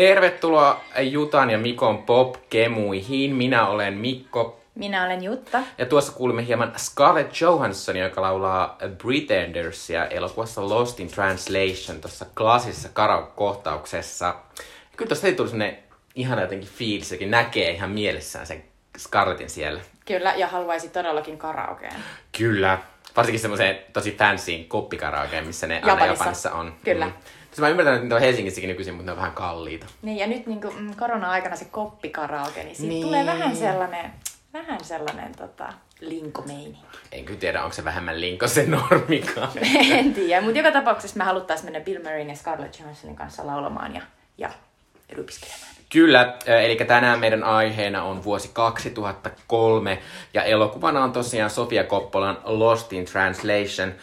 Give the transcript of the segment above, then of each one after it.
Tervetuloa Jutan ja Mikon pop-kemuihin. Minä olen Mikko. Minä olen Jutta. Ja tuossa kuulimme hieman Scarlett Johansson, joka laulaa Pretendersia elokuvassa Lost in Translation tuossa klassisessa karaoke-kohtauksessa. Kyllä tuosta ei tullut sellainen ihana jotenkin fiilis, jokin näkee ihan mielessään sen Scarlettin siellä. Kyllä, ja haluaisi todellakin karaokeen. Kyllä. Varsinkin semmoiseen tosi fancyin koppikaraokeen, missä ne Japanissa, aina Japanissa on. Kyllä. Mm. Siis mä ymmärrän, että niitä on Helsingissäkin nykyisin, mutta ne on vähän kalliita. Niin, ja nyt niin kuin, mm, korona-aikana se koppikaraoke, niin siitä niin. tulee vähän sellainen, vähän sellainen tota, linkomeininki. En kyllä tiedä, onko se vähemmän linko se normikaan. en tiedä, mutta joka tapauksessa me haluttaisiin mennä Bill Murrayn ja Scarlett Johanssonin kanssa laulamaan ja, ja rypistelemään. Kyllä, eli tänään meidän aiheena on vuosi 2003 ja elokuvana on tosiaan Sofia Koppolan Lost in Translation.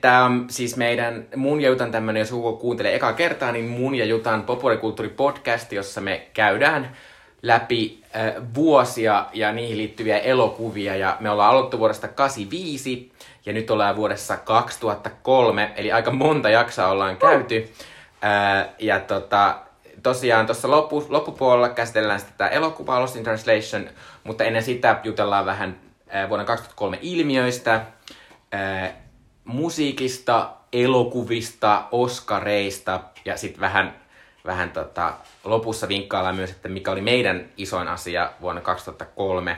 Tämä on siis meidän, mun ja Jutan tämmöinen, jos joku kuuntelee eka kertaa, niin mun ja Jutan populaarikulttuuripodcast, jossa me käydään läpi vuosia ja niihin liittyviä elokuvia. Ja me ollaan aloittu vuodesta 85 ja nyt ollaan vuodessa 2003, eli aika monta jaksoa ollaan käyty. Ja tota, tosiaan tuossa loppu, loppupuolella käsitellään sitä elokuvaa Lost in Translation, mutta ennen sitä jutellaan vähän vuoden 2003 ilmiöistä, musiikista, elokuvista, oskareista ja sitten vähän, vähän tota, lopussa vinkkaillaan myös, että mikä oli meidän isoin asia vuonna 2003.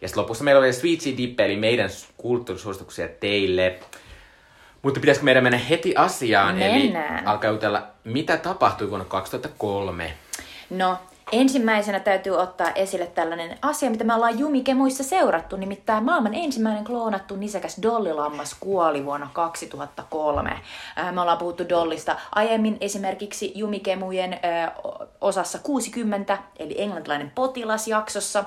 Ja sitten lopussa meillä oli Sweet Dip, eli meidän kulttuurisuosituksia teille. Mutta pitäisikö meidän mennä heti asiaan? Mennään. Eli alkaa jutella, mitä tapahtui vuonna 2003? No, ensimmäisenä täytyy ottaa esille tällainen asia, mitä me ollaan Jumikemuissa seurattu, nimittäin maailman ensimmäinen kloonattu nisäkäs dollilammas kuoli vuonna 2003. Äh, me ollaan puhuttu dollista aiemmin esimerkiksi Jumikemujen osassa 60, eli englantilainen potilasjaksossa,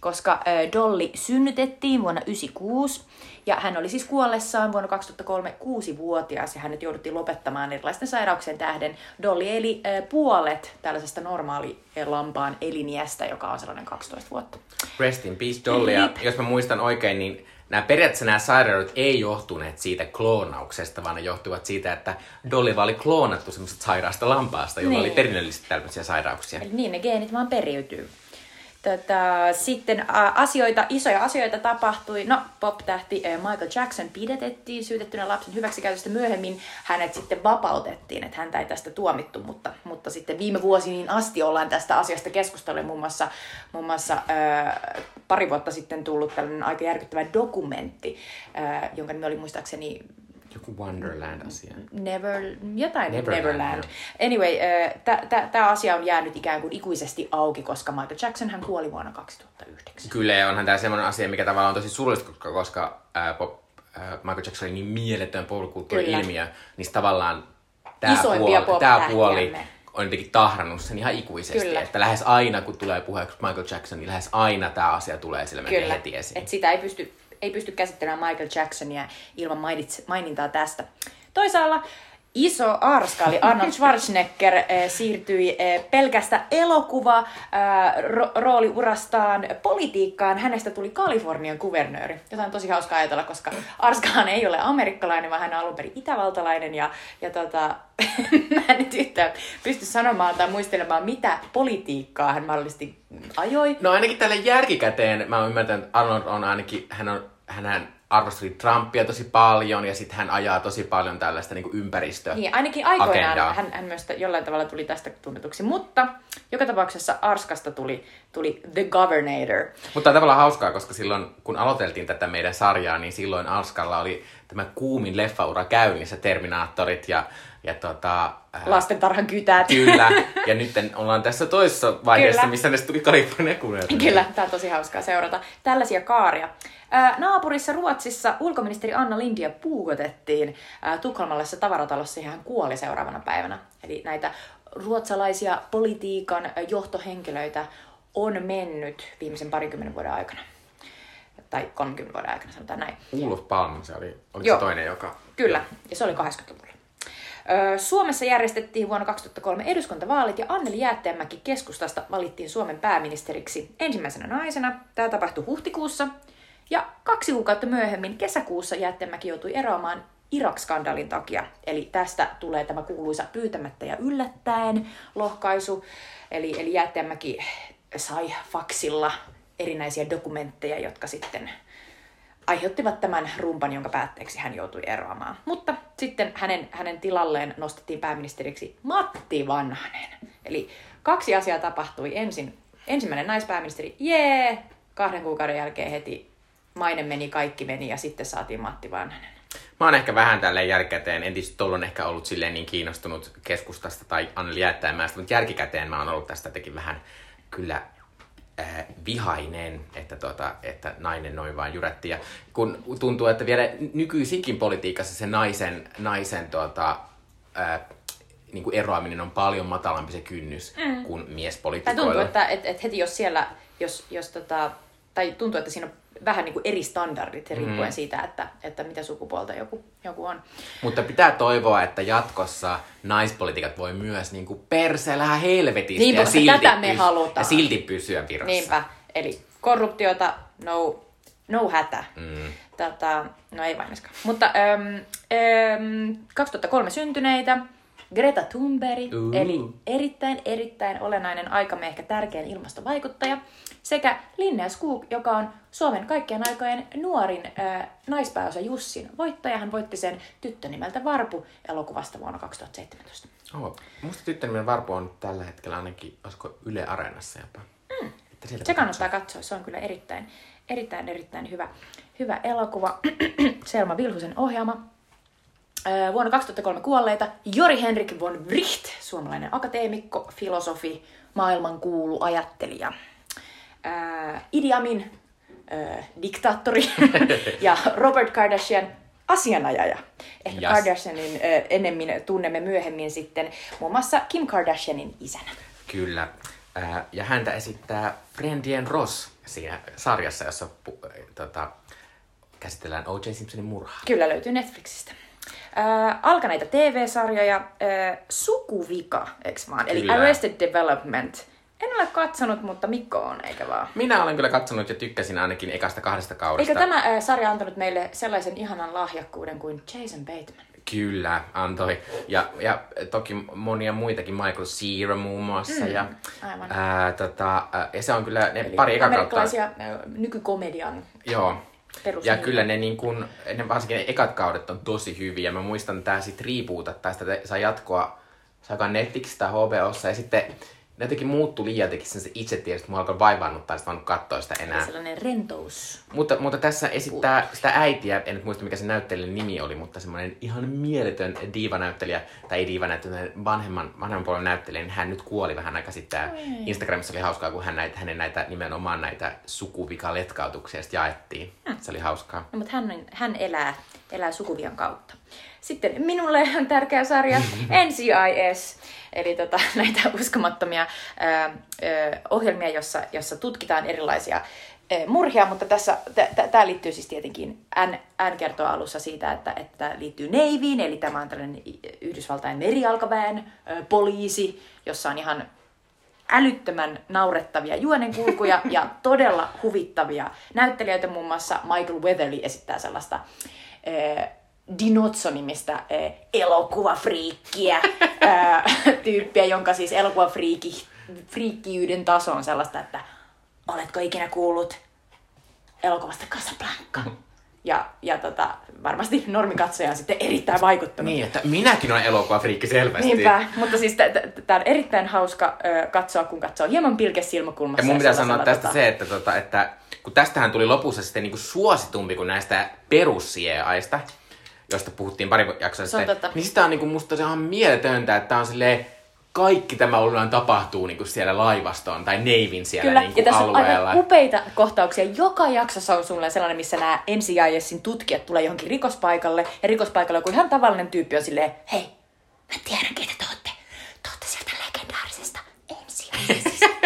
koska dolli synnytettiin vuonna 96 ja hän oli siis kuollessaan vuonna 2003 kuusi-vuotias ja hänet jouduttiin lopettamaan erilaisten sairauksien tähden. Dolly eli puolet tällaisesta normaali lampaan eliniästä, joka on sellainen 12 vuotta. Rest in peace Dolly. Ja jos mä muistan oikein, niin nämä periaatteessa nämä sairaudet ei johtuneet siitä kloonauksesta, vaan ne johtuvat siitä, että Dolly oli kloonattu semmoisesta sairaasta lampaasta, jolla niin. oli perinnöllisesti tällaisia sairauksia. Eli niin, ne geenit vaan periytyy. Tätä, sitten ä, asioita, isoja asioita tapahtui. No, pop-tähti Michael Jackson pidetettiin syytettynä lapsen hyväksikäytöstä. Myöhemmin hänet sitten vapautettiin, että häntä ei tästä tuomittu, mutta, mutta sitten viime vuosiin asti ollaan tästä asiasta keskustellut. Muun muassa, muun muassa ä, pari vuotta sitten tullut tällainen aika järkyttävä dokumentti, ä, jonka nimi oli muistaakseni joku Wonderland-asia. Never, jotain Neverland. Neverland. Anyway, tämä asia on jäänyt ikään kuin ikuisesti auki, koska Michael Jackson hän kuoli vuonna 2009. Kyllä, ja onhan tämä semmoinen asia, mikä tavallaan on tosi surullista, koska uh, pop, uh, Michael Jackson oli niin mieletön popkulttuuri-ilmiö, niin tavallaan tämä puoli, tää puoli on jotenkin tahrannut sen ihan ikuisesti. Kyllä. Että lähes aina, kun tulee puheeksi Michael Jackson, niin lähes aina tämä asia tulee sille heti esiin. Et sitä ei pysty ei pysty käsittelemään Michael Jacksonia ilman mainintaa tästä. Toisaalla iso arska, Arnold Schwarzenegger, eh, siirtyi eh, pelkästä elokuva eh, ro- rooliurastaan politiikkaan. Hänestä tuli Kalifornian kuvernööri, jota on tosi hauska ajatella, koska Arskahan ei ole amerikkalainen, vaan hän on alun perin itävaltalainen. Ja, ja tota, mä en nyt yhtään pysty sanomaan tai muistelemaan, mitä politiikkaa hän mahdollisesti ajoi. No ainakin tälle järkikäteen mä oon ymmärtänyt, että Arnold on ainakin, hän on, hän arvosteli Trumpia tosi paljon ja sitten hän ajaa tosi paljon tällaista niin ympäristö Niin, ainakin aikoinaan hän, hän myös jollain tavalla tuli tästä tunnetuksi, mutta joka tapauksessa Arskasta tuli, tuli The Governator. Mutta on tavallaan hauskaa, koska silloin kun aloiteltiin tätä meidän sarjaa, niin silloin Arskalla oli tämä kuumin leffaura käynnissä, Terminaattorit ja, ja tota, äh, Lastentarhan kytät. Kyllä, ja nyt ollaan tässä toisessa vaiheessa, Kyllä. missä ne tuli Kalifornia Kyllä, tämä on tosi hauskaa seurata. Tällaisia kaaria. Naapurissa Ruotsissa ulkoministeri Anna Lindia puukotettiin Tukholmalaisessa tavaratalossa ja hän kuoli seuraavana päivänä. Eli näitä ruotsalaisia politiikan johtohenkilöitä on mennyt viimeisen parinkymmenen vuoden aikana. Tai 30 vuoden aikana, sanotaan näin. Olof Palme, se oli, oli se toinen, joka... Kyllä, ja se oli 80-luvulla. Suomessa järjestettiin vuonna 2003 eduskuntavaalit ja Anneli Jäätteenmäki keskustasta valittiin Suomen pääministeriksi ensimmäisenä naisena. Tämä tapahtui huhtikuussa ja kaksi kuukautta myöhemmin, kesäkuussa, Jättemäki joutui eroamaan Irak-skandaalin takia. Eli tästä tulee tämä kuuluisa pyytämättä ja yllättäen lohkaisu. Eli, eli Jäätteenmäki sai faksilla erinäisiä dokumentteja, jotka sitten aiheuttivat tämän rumpan, jonka päätteeksi hän joutui eroamaan. Mutta sitten hänen, hänen tilalleen nostettiin pääministeriksi Matti Vanhanen. Eli kaksi asiaa tapahtui. Ensin ensimmäinen naispääministeri, jee, kahden kuukauden jälkeen heti maine meni, kaikki meni ja sitten saatiin Matti Vanhanen. Mä oon ehkä vähän tälleen jälkikäteen, en tietysti on ehkä ollut silleen niin kiinnostunut keskustasta tai Anneli Jäättäenmäestä, mutta jälkikäteen mä oon ollut tästä jotenkin vähän kyllä äh, vihainen, että, tota, että nainen noin vaan jyrätti. Ja kun tuntuu, että vielä nykyisinkin politiikassa se naisen, naisen tota, äh, niin kuin eroaminen on paljon matalampi se kynnys mm. kuin Tai miespolitiikoilla. tuntuu, että et, et heti jos siellä, jos, jos tota, tai tuntuu, että siinä on vähän niin kuin eri standardit riippuen Mm. siitä, että, että mitä sukupuolta joku, joku on. Mutta pitää toivoa, että jatkossa naispolitiikat voi myös niin kuin perseellä helvetistä Niin, ja, silti tätä me pys- halutaan. ja silti pysyä virassa. Niinpä, eli korruptiota, no, no hätä. Mm. Tota, no ei vaineskaan. Mutta äm, äm, 2003 syntyneitä, Greta Thunberg, Uu. eli erittäin, erittäin olennainen aikamme ehkä tärkein ilmastovaikuttaja, sekä Linnea Skog, joka on Suomen kaikkien aikojen nuorin äh, naispääosa Jussin voittaja. Hän voitti sen tyttö nimeltä Varpu elokuvasta vuonna 2017. Oh, musta tyttönimen Varpu on tällä hetkellä ainakin, olisiko Yle Areenassa jopa. Mm. Että Se kannattaa katsoa, se on kyllä erittäin, erittäin, erittäin hyvä, hyvä elokuva. Selma Vilhusen ohjaama. Öö, Vuonna 2003 kuolleita Jori Henrik von Wright, suomalainen akateemikko, filosofi, maailmankuulu ajattelija. Öö, Idi Amin, öö, diktaattori ja Robert Kardashian asianajaja. Ehkä Jas. Kardashianin öö, ennemmin tunnemme myöhemmin sitten muun muassa Kim Kardashianin isänä. Kyllä. Äh, ja häntä esittää Friendien Ross siinä sarjassa, jossa pu- äh, tota, käsitellään O.J. Simpsonin murhaa. Kyllä löytyy Netflixistä. Äh, alkaneita TV-sarjoja, äh, Sukuvika, eks vaan? Eli Kyllä. Arrested Development. En ole katsonut, mutta Mikko on, eikä vaan. Minä olen kyllä katsonut ja tykkäsin ainakin ekasta kahdesta kaudesta. Eikö tämä äh, sarja antanut meille sellaisen ihanan lahjakkuuden kuin Jason Bateman? Kyllä, antoi. Ja, ja toki monia muitakin, Michael Cera muun muassa. Mm, ja, aivan. ää, tota, ja se on kyllä, ne pari eka kautta. Amerikkalaisia nykykomedian Joo. Ja kyllä ne, niin kun, ne varsinkin ne ekat kaudet on tosi hyviä. Mä muistan tää sit riipuuta, tai sitä saa jatkoa, saakaan Netflixistä HBOssa. Ja sitten ne jotenkin muuttui liian jotenkin sen se itse tiedä, että mua alkoi vaivaannuttaa, että mä en katsoa sitä enää. Sellainen rentous. Mutta, mutta tässä esittää sitä äitiä, en nyt muista mikä se näyttelijän nimi oli, mutta semmoinen ihan mieletön diivanäyttelijä, tai ei diivanäyttelijä, vanhemman, vanhemman puolen näyttelijä, niin hän nyt kuoli vähän aikaa sitten. Instagramissa oli hauskaa, kun hän näitä, hänen näitä nimenomaan näitä sukuvika-letkautuksia sitten jaettiin. Se oli hauskaa. No, mutta hän, hän elää, elää sukuvian kautta. Sitten minulle on tärkeä sarja NCIS, eli tota, näitä uskomattomia ää, ää, ohjelmia, jossa, jossa tutkitaan erilaisia ää, murhia, mutta tässä tämä liittyy siis tietenkin, N, N kertoo alussa siitä, että että liittyy Navyin, eli tämä on tällainen Yhdysvaltain merijalkaväen ää, poliisi, jossa on ihan älyttömän naurettavia juonenkulkuja ja todella huvittavia näyttelijöitä. Muun muassa Michael Weatherly esittää sellaista Dinozzo-nimistä äh, elokuvafriikkiä äh, tyyppiä, jonka siis elokuvafriikki, friikkiyden taso on sellaista, että oletko ikinä kuullut elokuvasta Casablanca? Ja, ja tota, varmasti normikatsoja on sitten erittäin vaikuttunut. Niin, että minäkin olen elokuvafriikki selvästi. Niinpä, mutta siis tämä on erittäin hauska ö, katsoa, kun katsoo hieman pilkes silmäkulmassa. Ja mun pitää sanoa tästä se, että, tota, että kun tästähän tuli lopussa sitten niinku suositumpi kuin näistä perussieaista, josta puhuttiin pari jaksoa on sitten, totta. niin sitä on niinku musta se on ihan mieletöntä, että on silleen, kaikki tämä ollaan tapahtuu niinku siellä laivastoon tai Neivin siellä Kyllä, niinku ja tässä on alueella. aivan upeita kohtauksia. Joka jaksossa on sulle sellainen, missä nämä NCISin tutkijat tulee johonkin rikospaikalle, ja rikospaikalle joku ihan tavallinen tyyppi on silleen, hei, mä tiedän, keitä te ootte. Te ootte sieltä legendaarisesta NCISista.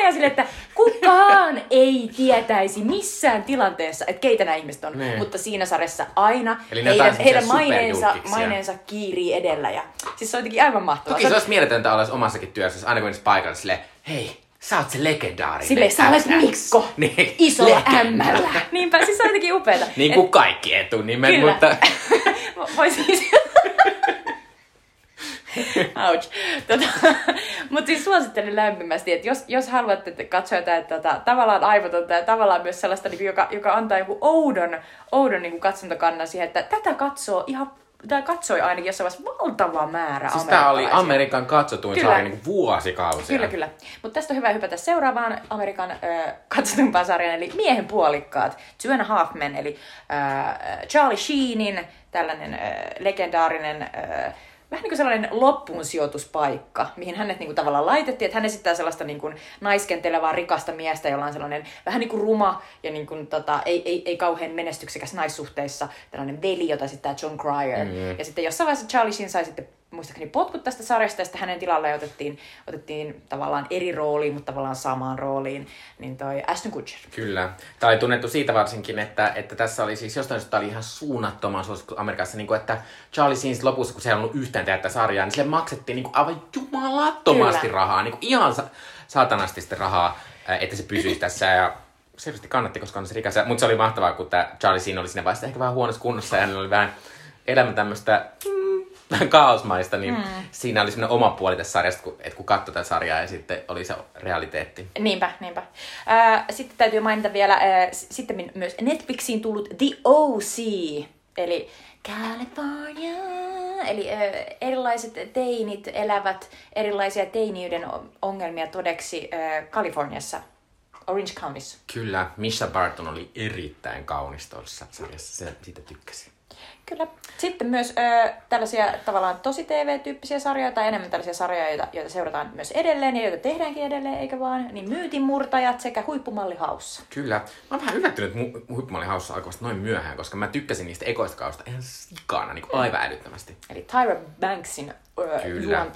Ihan silleen, että kukaan ei tietäisi missään tilanteessa, että keitä nämä ihmiset on. Niin. Mutta siinä sarjassa aina Eli heidän, heidän maineensa, maineensa kiirii edellä. Ja, siis se on jotenkin aivan mahtavaa. Toki Se se olisi mieletöntä olla omassakin työssä, aina kun paikalla silleen, hei, sä oot se legendaarinen. Silleen, sä olet XX." Mikko, niin, isolla legenda. ämmällä. Niinpä, siis se on jotenkin upeeta. Niin kuin kaikki etunimet, Kyllä. mutta... Voi siis... Ouch. Tota, Mutta siis suosittelen lämpimästi, että jos, jos haluatte katsoa jotain tota, tavallaan aivotonta ja tavallaan myös sellaista, niin, joka, joka antaa joku oudon, oudon niin katsontokannan siihen, että tätä katsoo ihan tämä katsoi ainakin jossain vaiheessa valtava määrä Siis tämä oli Amerikan katsotuin kyllä. sarja niin vuosikausia. Kyllä, kyllä. Mutta tästä on hyvä hypätä seuraavaan Amerikan äh, katsotumpaan sarjan, eli Miehen puolikkaat. Two and a Half Men, eli äh, Charlie Sheenin tällainen äh, legendaarinen äh, vähän niin kuin sellainen loppuun sijoituspaikka, mihin hänet niin kuin tavallaan laitettiin, että hän esittää sellaista niin kuin naiskentelevää rikasta miestä, jolla on sellainen vähän niin kuin ruma ja niin kuin, tota, ei, ei, ei kauhean menestyksekäs naissuhteissa, tällainen veli, jota esittää John Cryer. Mm-hmm. Ja sitten jossain vaiheessa Charlie Sheen sai sitten muistaakseni potkut tästä sarjasta, ja sitten hänen tilalle otettiin, otettiin tavallaan eri rooliin, mutta tavallaan samaan rooliin, niin toi Ashton Kutcher. Kyllä. Tämä oli tunnettu siitä varsinkin, että, että tässä oli siis jostain syystä oli ihan suunnattoman suosittu Amerikassa, niin kuin, että Charlie Sheen lopussa, kun se ei ollut yhtään tätä sarjaa, niin sille maksettiin niin kuin aivan jumalattomasti Kyllä. rahaa, niin kuin ihan sa- saatanasti rahaa, että se pysyisi tässä, ja selvästi kannatti, koska on se rikas. Mutta se oli mahtavaa, kun tämä Charlie Sheen oli siinä vaiheessa ehkä vähän huonossa kunnossa, ja hänellä oli vähän elämä tämmöistä vähän kaosmaista, niin mm. siinä oli semmoinen oma puoli tässä sarjasta, kun, että kun katsoi tätä sarjaa ja sitten oli se realiteetti. Niinpä, niinpä. Äh, sitten täytyy mainita vielä äh, sitten myös Netflixiin tullut The OC, eli California. Eli äh, erilaiset teinit elävät erilaisia teiniyden ongelmia todeksi äh, Kaliforniassa. Orange Countyssa. Kyllä, Misha Barton oli erittäin kaunis tuossa sarjassa, se, siitä tykkäsin. Kyllä. Sitten myös ö, tällaisia tavallaan tosi TV-tyyppisiä sarjoja tai enemmän tällaisia sarjoja, joita, joita seurataan myös edelleen ja joita tehdäänkin edelleen, eikä vaan, niin myytinmurtajat sekä huippumallihaussa. Kyllä. Mä oon vähän yllättynyt, että mu- huippumallihaussa alkoi noin myöhään, koska mä tykkäsin niistä ekoista kausta ihan sikana, niin kuin aivan älyttömästi. Eli Tyra Banksin Kyllä.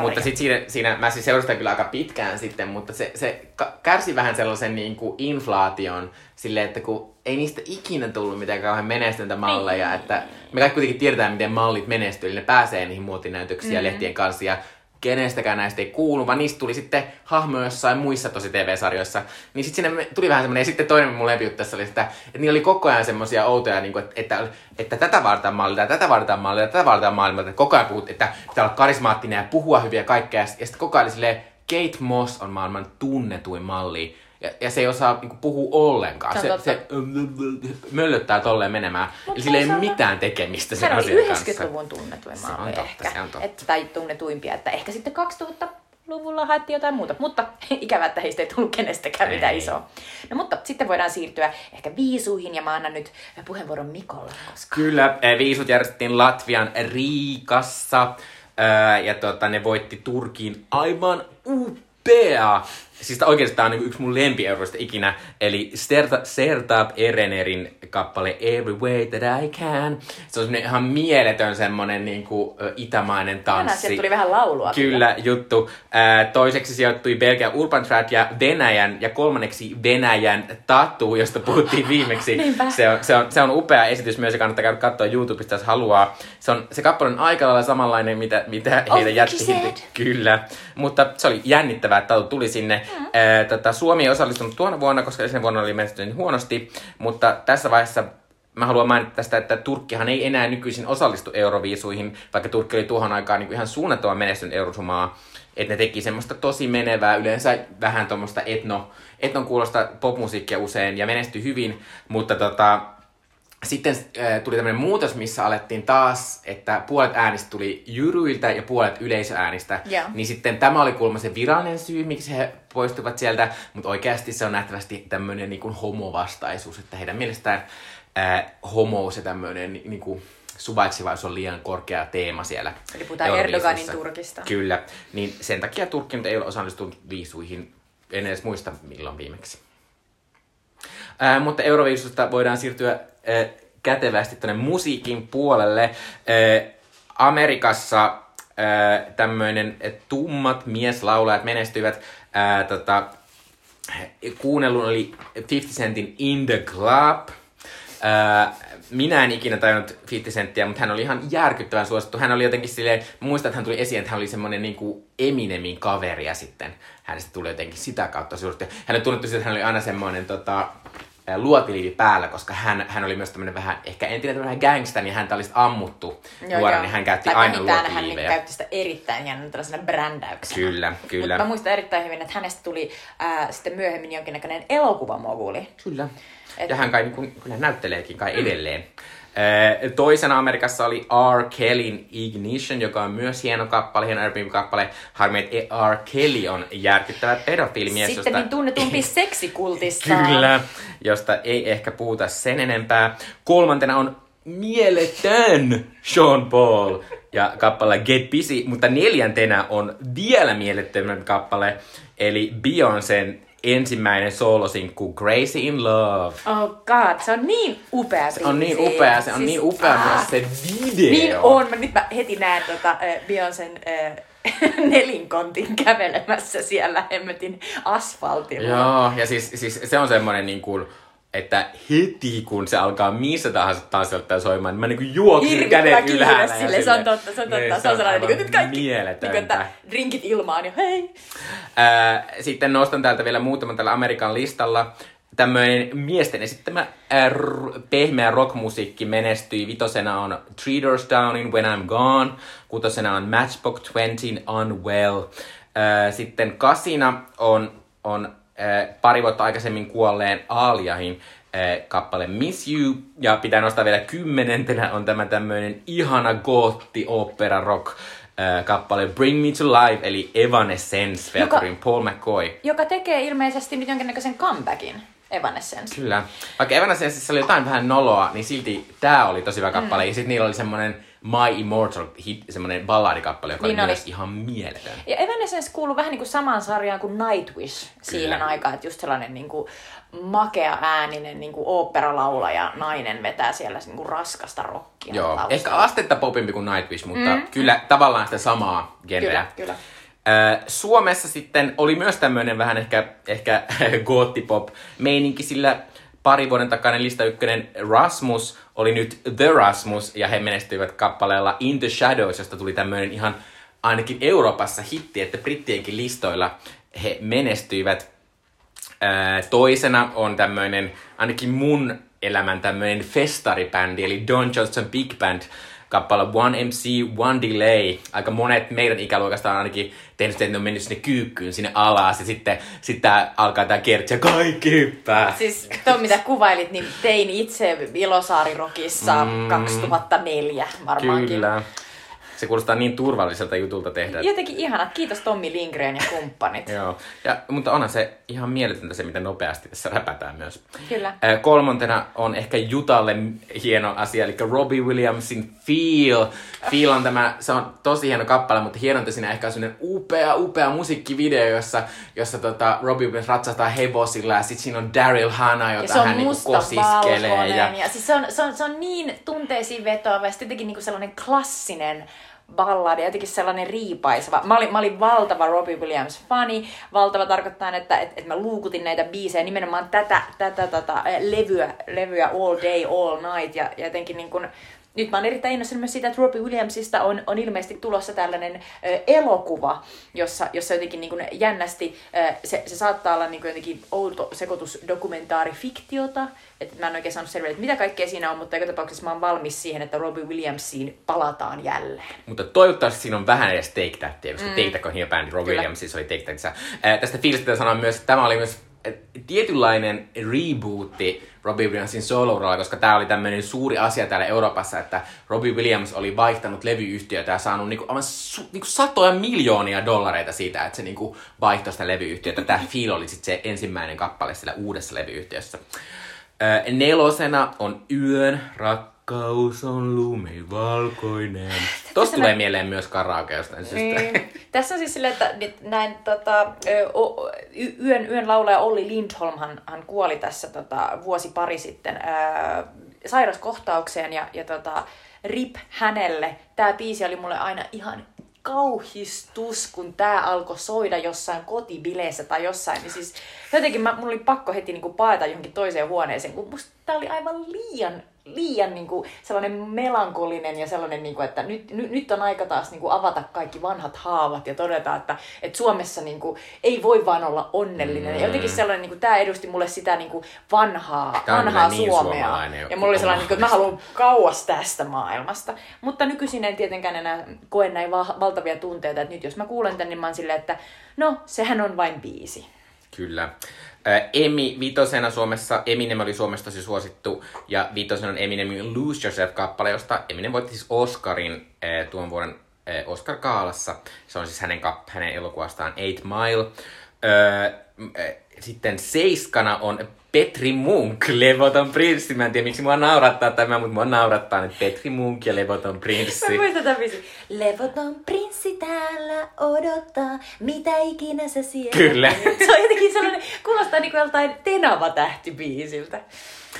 Mutta sitten siinä, siinä, mä siis seurastin kyllä aika pitkään sitten, mutta se, se kärsi vähän sellaisen niin kuin inflaation silleen, että kun ei niistä ikinä tullut mitään kauhean menestyntä malleja, niin. että me kaikki kuitenkin tiedetään, miten mallit menestyy, eli ne pääsee niihin muotinäytöksiin mm-hmm. lehtien kanssa, ja kenestäkään näistä ei kuulu, vaan niistä tuli sitten hahmoja jossain muissa tosi TV-sarjoissa. Niin sitten sinne tuli vähän semmoinen, ja sitten toinen mun lempijuttu tässä oli, että, että niillä oli koko ajan semmoisia outoja, niin kuin, että, että, että, tätä vaaditaan mallia, tätä vaaditaan mallia, tätä vaaditaan mallia, että koko ajan puhut, että pitää olla karismaattinen ja puhua hyviä kaikkea, ja sitten koko ajan silleen, Kate Moss on maailman tunnetuin malli, ja, ja se ei osaa niinku, puhua ollenkaan. Se, se, se möllöttää tolleen menemään. Mut Eli sillä ei ole mitään tekemistä sen asian kanssa. 90-luvun tunnetuin se on totta, ehkä. Se on totta. Et, tai tunnetuimpia. Että ehkä sitten 2000 luvulla haettiin jotain muuta, mutta ikävä, että heistä ei tullut kenestäkään mitään isoa. No mutta sitten voidaan siirtyä ehkä viisuihin ja mä annan nyt puheenvuoron Mikolle. Koska... Kyllä, eh, viisut järjestettiin Latvian Riikassa ja tota, ne voitti Turkiin aivan upea Siis oikeasti tämä on niin yksi mun lempieuroista ikinä, eli Sertab Erenerin kappale Every Way That I Can. Se on ihan mieletön semmonen niin kuin, itämainen tanssi. Sieltä tuli vähän laulua. Kyllä, kyllä. juttu. toiseksi sijoittui Belgian Urban Trad ja Venäjän, ja kolmanneksi Venäjän Tatu, josta puhuttiin viimeksi. se, on, se, on, se on upea esitys myös, ja kannattaa käydä katsoa YouTubesta, jos haluaa. Se, on, se kappale on aika lailla samanlainen, mitä, mitä heitä jätti. Kyllä, mutta se oli jännittävää, että Tatu tuli sinne. Mm. Tätä Suomi ei osallistunut tuona vuonna, koska edellisenä vuonna oli menestynyt huonosti, mutta tässä vaiheessa mä haluan mainita tästä, että Turkkihan ei enää nykyisin osallistu Euroviisuihin, vaikka Turkki oli tuohon aikaan niin ihan suunnattoman menestynyt eurosumaa. Että ne teki semmoista tosi menevää, yleensä vähän tuommoista etno, etnon kuulosta popmusiikkia usein ja menestyi hyvin, mutta tota, sitten äh, tuli tämmöinen muutos, missä alettiin taas, että puolet äänistä tuli jyryiltä ja puolet yleisöäänistä. Yeah. Niin sitten tämä oli kuulemma se virallinen syy, miksi he poistuvat sieltä, mutta oikeasti se on nähtävästi tämmöinen niin homovastaisuus, että heidän mielestään äh, homo se tämmöinen niin kuin, suvaitsevaisuus on liian korkea teema siellä. Eli puhutaan Erdoganin Turkista. Kyllä, niin sen takia Turkki nyt ei ole osallistunut viisuihin, en edes muista milloin viimeksi. Ää, mutta Euroviisusta voidaan siirtyä ää, kätevästi tänne musiikin puolelle. Ää, Amerikassa tämmöinen tummat mieslaulajat menestyivät. Ää, tota, kuunnellun oli 50 Centin In the Club. Ää, minä en ikinä tajunnut 50 Centtiä, mutta hän oli ihan järkyttävän suosittu. Hän oli jotenkin silleen, muistan, että hän tuli esiin, että hän oli semmoinen niin kuin Eminemin kaveri ja sitten hänestä tuli jotenkin sitä kautta suosittu. Hän on tunnettu että hän oli aina semmoinen tota, luotiliivi päällä, koska hän, hän oli myös tämmöinen vähän, ehkä entinen tämmöinen gangsta, niin häntä olisi ammuttu nuorena, niin hän käytti tai aina vähintään hän niin luotiliivejä. käytti sitä erittäin hienon tällaisena brändäyksenä. Kyllä, kyllä. Mut mä muistan erittäin hyvin, että hänestä tuli ää, sitten myöhemmin jonkinnäköinen elokuvamoguli. Kyllä. Et- Ja hän kai, niin kuin, kyllä hän näytteleekin kai edelleen. Ee, Toisena Amerikassa oli R. Kellyn Ignition, joka on myös hieno kappale, hieno R&B-kappale. Harmi, että R. Kelly on järkyttävä pedofiilimies, Sitten niin tunnetumpi seksikultista. Kyllä, josta ei ehkä puhuta sen enempää. Kolmantena on mieletön Sean Paul ja kappale Get Busy, mutta neljäntenä on vielä mielettömän kappale, eli Beyoncén ensimmäinen soolosinkku Crazy in Love. Oh god, se on niin upea Se on niin upea, se on Siis, niin upea ah, myös se video. Niin on. Mä, nyt mä heti näen tota, äh, Beyoncén äh, nelinkontin kävelemässä siellä hemmetin asfaltilla. Joo, ja siis, siis se on semmonen niin kuin, että heti kun se alkaa missä tahansa tanssilta soimaan, niin mä niinku juoksin kädet ylhäällä. ja sille, se on totta, se on Niin, totta. Se on sellainen, niin kuin, nyt kaikki, niin kuin, että drinkit ilmaan ja hei. Ää, sitten nostan täältä vielä muutaman tällä Amerikan listalla. Tämmöinen miesten esittämä r- pehmeä rockmusiikki menestyi. Vitosena on Three Doors Downin When I'm Gone. Kutosena on Matchbox 20 Unwell. Ää, sitten kasina on, on pari vuotta aikaisemmin kuolleen Aaliahin ää, kappale Miss You. Ja pitää nostaa vielä kymmenentenä on tämä tämmöinen ihana gootti opera rock ää, kappale Bring Me to Life, eli Evanescence, featuring Paul McCoy. Joka tekee ilmeisesti nyt jonkinnäköisen comebackin, Evanescence. Kyllä. Vaikka Evanescenceissa oli jotain vähän noloa, niin silti tää oli tosi hyvä kappale. Mm. Ja sitten niillä oli semmonen My Immortal hit, semmonen balladikappale, joka Niin oli, oli. myös ihan mieletön. Ja Evanescence kuuluu vähän niin kuin samaan sarjaan kuin Nightwish siihen aikaan, että just sellainen niin kuin makea ääninen niin kuin oopperalaulaja nainen vetää siellä niin kuin raskasta rockia Joo, taustalla. ehkä astetta popimpi kuin Nightwish, mutta mm. kyllä tavallaan sitä samaa genreä. Kyllä, kyllä. Suomessa sitten oli myös tämmöinen vähän ehkä, ehkä goottipop meininki, sillä pari vuoden takainen lista ykkönen Rasmus oli nyt The Rasmus, ja he menestyivät kappaleella In the Shadows, josta tuli tämmöinen ihan ainakin Euroopassa hitti, että brittienkin listoilla he menestyivät. Toisena on tämmöinen, ainakin mun elämän tämmöinen festaribändi, eli Don Johnson Big Band, kappale One MC, One Delay. Aika monet meidän ikäluokasta on ainakin tehnyt sitä, että ne on mennyt sinne kyykkyyn, sinne alas, ja sitten, sitten alkaa tää kertsi, ja kaikki hyppää. Siis tuo, mitä kuvailit, niin tein itse Ilosaarirokissa mm. 2004 varmaankin. Kyllä. Se kuulostaa niin turvalliselta jutulta tehdä. Jotenkin ihanat. Kiitos Tommi Lindgren ja kumppanit. Joo, ja, mutta onhan se ihan mieletöntä se, miten nopeasti tässä räpätään myös. Kyllä. Ää, Kolmantena on ehkä Jutalle hieno asia, eli Robbie Williamsin Feel. Feel on tämä, se on tosi hieno kappale, mutta hienointa siinä ehkä on sellainen upea, upea musiikkivideo, jossa, jossa tota, Robbie Williams ratsastaa hevosilla ja sitten siinä on Daryl Hannah, Ja jota on hän niinku kosiskelee. Ja, Ja... siis se, on, se, on, se on niin tunteisiin vetoava ja sitten jotenkin niinku sellainen klassinen balladi, jotenkin sellainen riipaiseva. Mä olin, mä olin valtava Robbie Williams-fani. Valtava tarkoittaa, että et, et mä luukutin näitä biisejä, nimenomaan tätä, tätä, tätä levyä, levyä all day, all night. Ja, ja jotenkin niin kun, nyt mä oon erittäin innostunut myös siitä, että Robbie Williamsista on, on ilmeisesti tulossa tällainen ö, elokuva, jossa, jossa jotenkin niin kuin jännästi, ö, se, se saattaa olla niin kuin jotenkin outo sekoitus dokumentaarifiktiota, että mä en oikein saanut selville, että mitä kaikkea siinä on, mutta joka tapauksessa mä oon valmis siihen, että Robbie Williamsiin palataan jälleen. mutta toivottavasti siinä on vähän edes Take Thatia, koska mm. Take That on hieno bändi, Robbie Kyllä. Williams siis oli Take Thatissa. Ää, tästä fiilistä sanoa myös, että tämä oli myös äh, tietynlainen rebootti Robbie Williamsin solo koska tämä oli tämmöinen suuri asia täällä Euroopassa, että Robbie Williams oli vaihtanut levyyhtiötä ja saanut niinku, aivan su, niinku satoja miljoonia dollareita siitä, että se niinku vaihtoi sitä levyyhtiötä. Tämä Feel oli sitten se ensimmäinen kappale siellä uudessa levyyhtiössä. Nelosena on Yön rakkaus on lumivalkoinen. Tosta tulee mieleen myös karaoke jostain syystä. Niin. Tässä on siis silleen, että nyt näin tota, yön, yön laulaja Olli Lindholm, hän, hän kuoli tässä tota, vuosi pari sitten ö, sairaskohtaukseen ja, ja tota, rip hänelle. Tämä biisi oli mulle aina ihan kauhistus, kun tämä alkoi soida jossain kotibileissä tai jossain. Niin siis jotenkin mä, mulla oli pakko heti niinku paeta johonkin toiseen huoneeseen, kun musta tää oli aivan liian liian niin kuin, sellainen melankolinen ja sellainen, niin kuin, että nyt, nyt, nyt on aika taas niin kuin, avata kaikki vanhat haavat ja todeta, että, että Suomessa niin kuin, ei voi vaan olla onnellinen. Mm. Ja jotenkin sellainen, niin kuin, tämä edusti mulle sitä niin kuin, vanhaa, vanhaa niin Suomea. ja mulla oli sellainen, niin kuin, että mä haluan kauas tästä maailmasta. Mutta nykyisin en tietenkään enää koe näin va- valtavia tunteita, että nyt jos mä kuulen tän, niin mä oon silleen, että no, sehän on vain biisi. Kyllä. Emi vitosena Suomessa, Eminem oli Suomessa tosi suosittu, ja vitosena on Eminemin Lose Yourself-kappale, josta Eminem voitti siis Oscarin tuon vuoden ää, Oscar-kaalassa. Se on siis hänen, hänen elokuvastaan Eight Mile. Ää, sitten seiskana on Petri Munk, Levoton prinssi. Mä en tiedä, miksi mua naurattaa tämä, mutta mua naurattaa nyt Petri Munk ja Levoton prinssi. Mä muistan tämän biisin. Levoton prinssi täällä odottaa, mitä ikinä sä siellä. Kyllä. Se on jotenkin sellainen, kuulostaa niin kuin joltain Tenava-tähti-biisiltä.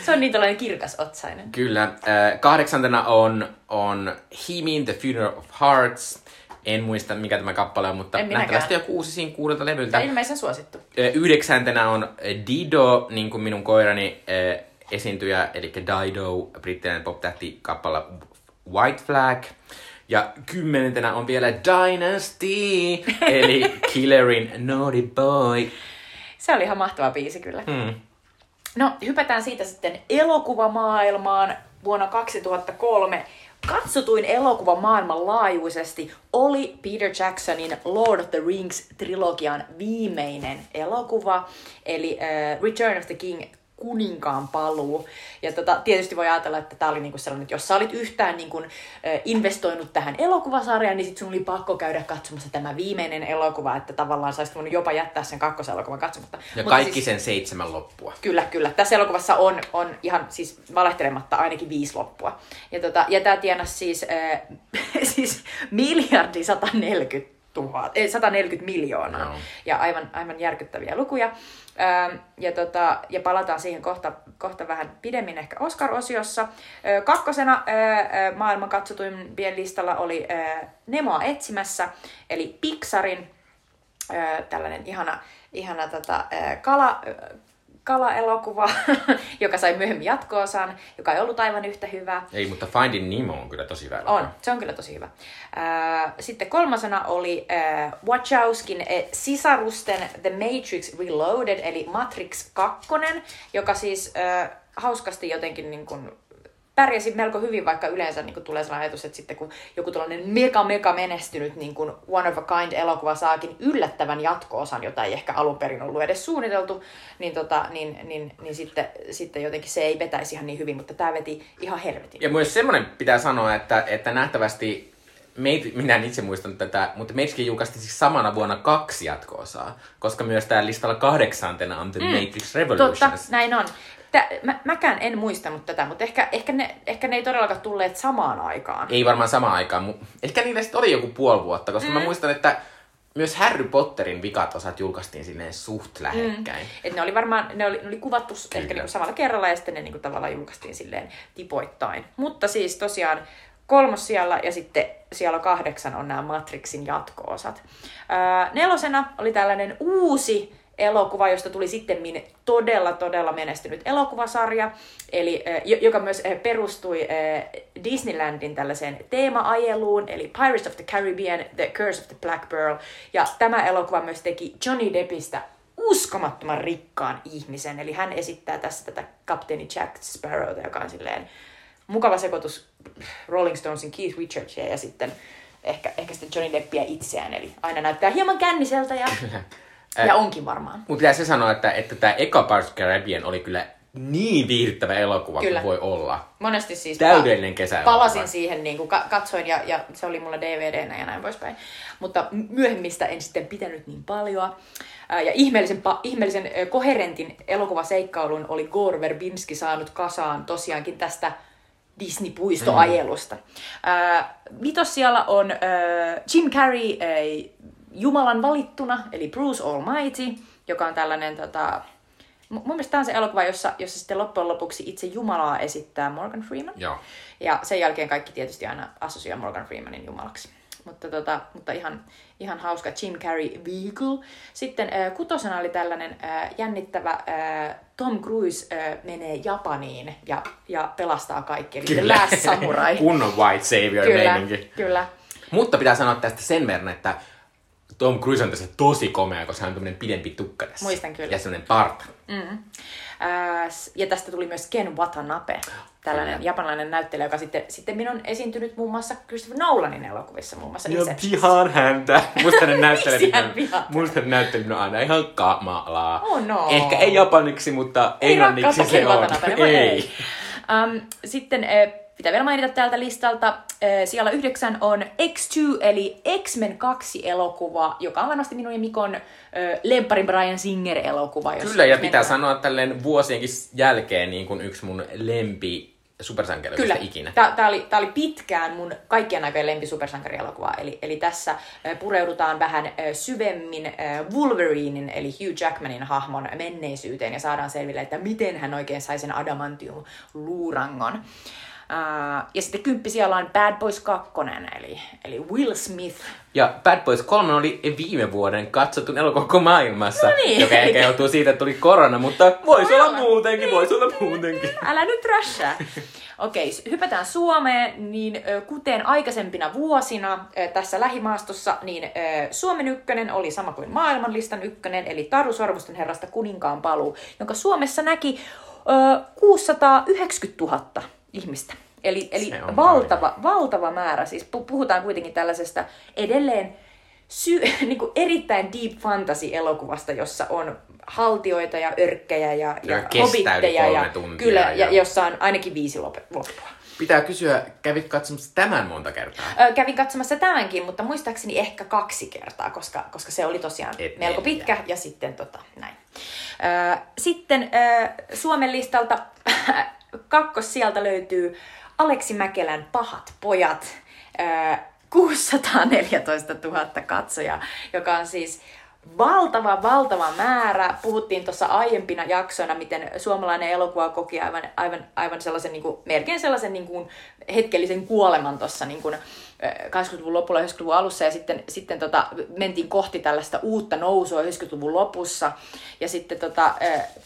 Se on niin tällainen kirkas otsainen. Kyllä. Äh, kahdeksantena on, on Himin The Funeral of Hearts. En muista, mikä tämä kappale on, mutta nähtävästi joku uusi siinä kuudelta levyltä. Ilmeisen suosittu. Yhdeksäntenä on Dido, niin kuin minun koirani esiintyjä, eli Dido, brittiläinen pop-tähti kappale White Flag. Ja kymmenentenä on vielä Dynasty, eli Killerin Naughty Boy. Se oli ihan mahtava biisi kyllä. Hmm. No, hypätään siitä sitten elokuvamaailmaan. Vuonna 2003 katsotuin elokuva maailmanlaajuisesti oli Peter Jacksonin Lord of the Rings-trilogian viimeinen elokuva, eli äh, Return of the King kuninkaan paluu. Ja tota, tietysti voi ajatella, että tämä oli niinku sellainen, että jos sä olit yhtään niinku, investoinut tähän elokuvasarjaan, niin sit sun oli pakko käydä katsomassa tämä viimeinen elokuva, että tavallaan sä voinut jopa jättää sen kakkoselokuvan katsomatta. Ja Mutta kaikki siis- sen seitsemän loppua. Kyllä, kyllä. Tässä elokuvassa on, on ihan siis valehtelematta ainakin viisi loppua. Ja, tota, ja tämä tienasi siis, äh, siis miljardi 140 000, ei, 140 miljoonaa. Joo. Ja aivan, aivan järkyttäviä lukuja. Ja, tota, ja palataan siihen kohta, kohta vähän pidemmin ehkä Oscar-osiossa. Kakkosena maailman katsotuimpien listalla oli Nemoa etsimässä, eli Pixarin tällainen ihana, ihana tota, kala, kala-elokuva, joka sai myöhemmin jatko-osan, joka ei ollut aivan yhtä hyvä. Ei, mutta Finding Nemo on kyllä tosi hyvä. On, se on kyllä tosi hyvä. Ää, Sitten kolmasena oli äh, Wachowskin äh, sisarusten The Matrix Reloaded, eli Matrix 2, joka siis äh, hauskasti jotenkin niin kuin, pärjäsi melko hyvin, vaikka yleensä niin tulee sellainen ajatus, että sitten kun joku tällainen mega mega menestynyt niin kuin One of a Kind elokuva saakin yllättävän jatko-osan, jota ei ehkä alun perin ollut edes suunniteltu, niin, tota, niin, niin, niin sitten, sitten jotenkin se ei vetäisi ihan niin hyvin, mutta tämä veti ihan helvetin. Ja myös semmoinen pitää sanoa, että, että nähtävästi, meit, minä en itse muistanut tätä, mutta meidänkin julkaistiin siis samana vuonna kaksi jatko-osaa, koska myös täällä listalla kahdeksantena on The mm, Matrix Revolutions. Totta, näin on. Tä, mä, mäkään en muistanut tätä, mutta ehkä, ehkä, ne, ehkä ne ei todellakaan tulleet samaan aikaan. Ei varmaan samaan aikaan, mutta ehkä niillä sitten oli joku puoli vuotta, koska mm. mä muistan, että myös Harry Potterin vikat osat julkaistiin silleen suht lähekkäin. Mm. Et ne oli varmaan, ne oli, ne oli kuvattu. Kyllä. ehkä niinku samalla kerralla ja sitten ne niinku tavallaan julkaistiin silleen tipoittain. Mutta siis tosiaan kolmos siellä ja sitten siellä kahdeksan on nämä Matrixin jatko-osat. Öö, nelosena oli tällainen uusi elokuva, josta tuli sitten todella, todella menestynyt elokuvasarja, eli, jo- joka myös ö, perustui ö, Disneylandin tällaiseen teema-ajeluun, eli Pirates of the Caribbean, The Curse of the Black Pearl. Ja tämä elokuva myös teki Johnny Deppistä uskomattoman rikkaan ihmisen, eli hän esittää tässä tätä kapteeni Jack Sparrowta, joka on silleen mukava sekoitus Rolling Stonesin Keith Richardsia ja sitten ehkä, ehkä sitten Johnny Deppia itseään, eli aina näyttää hieman känniseltä ja, ja onkin varmaan. Mutta pitää se sanoa, että, että tämä eka Pirates Caribbean oli kyllä niin viihdyttävä elokuva Kyllä. kuin voi olla. Monesti siis Täydellinen kesä. palasin siihen, niin kuin ka- katsoin ja, ja se oli mulla DVDnä ja näin poispäin. Mutta myöhemmistä en sitten pitänyt niin paljon. Ja ihmeellisen, ihmeellisen koherentin elokuvaseikkailun oli Gore Verbinski saanut kasaan tosiaankin tästä Disney-puistoajelusta. Mm. Vitos siellä on äh, Jim Carrey äh, Jumalan valittuna, eli Bruce Almighty, joka on tällainen tota, Mun mielestä tämä on se elokuva, jossa, jossa sitten loppujen lopuksi itse Jumalaa esittää Morgan Freeman. Joo. Ja sen jälkeen kaikki tietysti aina assosioi Morgan Freemanin jumalaksi. mutta, tota, mutta ihan, ihan hauska Jim Carrey Vehicle. Sitten äh, kutosena oli tällainen äh, jännittävä äh, Tom Cruise äh, menee Japaniin ja, ja pelastaa kaikki, eli The Last Samurai. Kunnon white savior kyllä, meininki. kyllä. Mutta pitää sanoa tästä sen verran, että Tom Cruise on tässä tosi komea, koska hän on tämmönen pidempi tukka tässä. Muistan kyllä. Ja semmonen parta. Mm. Äh, ja tästä tuli myös Ken Watanabe, tällainen Kyllä. japanilainen näyttelijä, joka sitten, sitten on esiintynyt muun muassa Christopher Nolanin elokuvissa, muun muassa Inception. vihaan häntä. Musta hänen Miksi hän näytteleminen, musta hänen näytteleminen on aina ihan kamalaa. Oh no. Ehkä ei japaniksi, mutta Ei englanniksi se Ken on. Voi ei. Um, sitten äh, pitää vielä mainita täältä listalta, siellä yhdeksän on X2, eli X-Men 2 elokuva, joka on varmasti minun ja Mikon Lemparin Brian Singer-elokuva. jos- Kyllä, ja pitää sanoa tälleen vuosienkin jälkeen niin kuin yksi mun lempi supersankareista Kyllä. ikinä. Tämä oli, tää oli pitkään mun kaikkien aikojen lempi supersankarielokuva. Eli, eli tässä pureudutaan vähän äh, syvemmin Wolverinin, eli Hugh Jackmanin hahmon menneisyyteen ja saadaan selville, että miten hän oikein sai sen adamantium-luurangon. Uh, ja sitten kymppi siellä on Bad Boys 2, eli, eli Will Smith. Ja Bad Boys 3 oli viime vuoden katsotun elokuva koko maailmassa, No niin. joka ehkä johtuu siitä, että tuli korona, mutta voisi Voi olla olla. muutenkin, voisi olla muutenkin. Älä nyt rässää. Okei, s- hypätään Suomeen, niin kuten aikaisempina vuosina tässä lähimaastossa, niin Suomen ykkönen oli sama kuin maailmanlistan ykkönen, eli Taru Sormusten herrasta kuninkaan paluu, jonka Suomessa näki ö, 690 000 ihmistä. Eli, eli valtava, valtava määrä. Siis pu- puhutaan kuitenkin tällaisesta edelleen sy- niin kuin erittäin deep fantasy-elokuvasta, jossa on haltioita ja örkkejä ja, Ja ja kestää yli hobbitteja. kolme Ja, kyllä, ja- ja, jossa on ainakin viisi lop- loppua. Pitää kysyä, kävit katsomassa tämän monta kertaa? Ö, kävin katsomassa tämänkin, mutta muistaakseni ehkä kaksi kertaa, koska, koska se oli tosiaan Et melko neljä. pitkä ja sitten tota, näin. Ö, sitten ö, Suomen listalta kakkos sieltä löytyy Aleksi Mäkelän Pahat pojat. Ö, 614 000 katsojaa, joka on siis valtava, valtava määrä. Puhuttiin tuossa aiempina jaksoina, miten suomalainen elokuva koki aivan, aivan, aivan sellaisen, niin kuin, melkein sellaisen niin kuin, hetkellisen kuoleman tuossa niin kuin, 80-luvun lopulla ja 90-luvun alussa ja sitten, sitten tota, mentiin kohti tällaista uutta nousua 90-luvun lopussa. Ja sitten tota,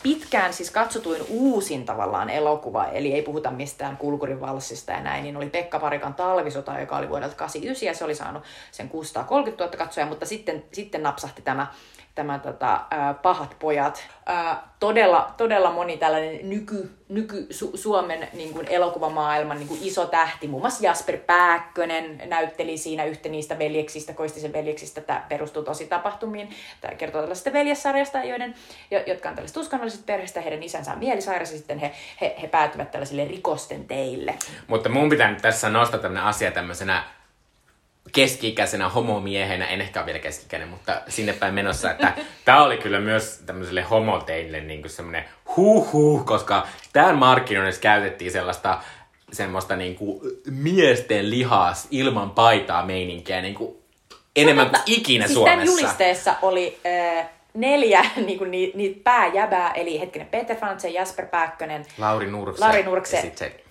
pitkään siis katsotuin uusin tavallaan elokuva, eli ei puhuta mistään Kulkurin valssista ja näin, niin oli Pekka Parikan talvisota, joka oli vuodelta 89 ja se oli saanut sen 630 000 katsojaa, mutta sitten, sitten napsahti tämä tämä tota, ää, Pahat pojat. Ää, todella, todella moni tällainen nyky, nyky Su- Suomen niin kuin elokuvamaailman niin kuin iso tähti, muun muassa Jasper Pääkkönen näytteli siinä yhtä niistä veljeksistä, Koistisen veljeksistä. Tämä perustuu tosi tapahtumiin. Tämä kertoo tällaisesta veljessarjasta, joiden, jo- jotka on tällaiset uskonnolliset perheistä, heidän isänsä on mielisairas ja sitten he, he, he päätyvät tällaisille rikosten teille. Mutta mun pitää nyt tässä nostaa tämmönen asia tämmöisenä keski-ikäisenä homomiehenä, en ehkä ole vielä keski mutta sinne päin menossa, että tää oli kyllä myös tämmöiselle homoteille niinku semmonen huh koska tämän markkinoinnissa käytettiin sellaista semmoista niinku miesten lihas ilman paitaa meininkiä niinku enemmän kuin ikinä siis tämän Suomessa. julisteessa oli äh, neljä niinku, niitä niitä pääjäbää, eli hetkinen, Peter Frantzen, Jasper Pääkkönen, Lauri Nurkse. Lauri Nurkse. Ja sit se,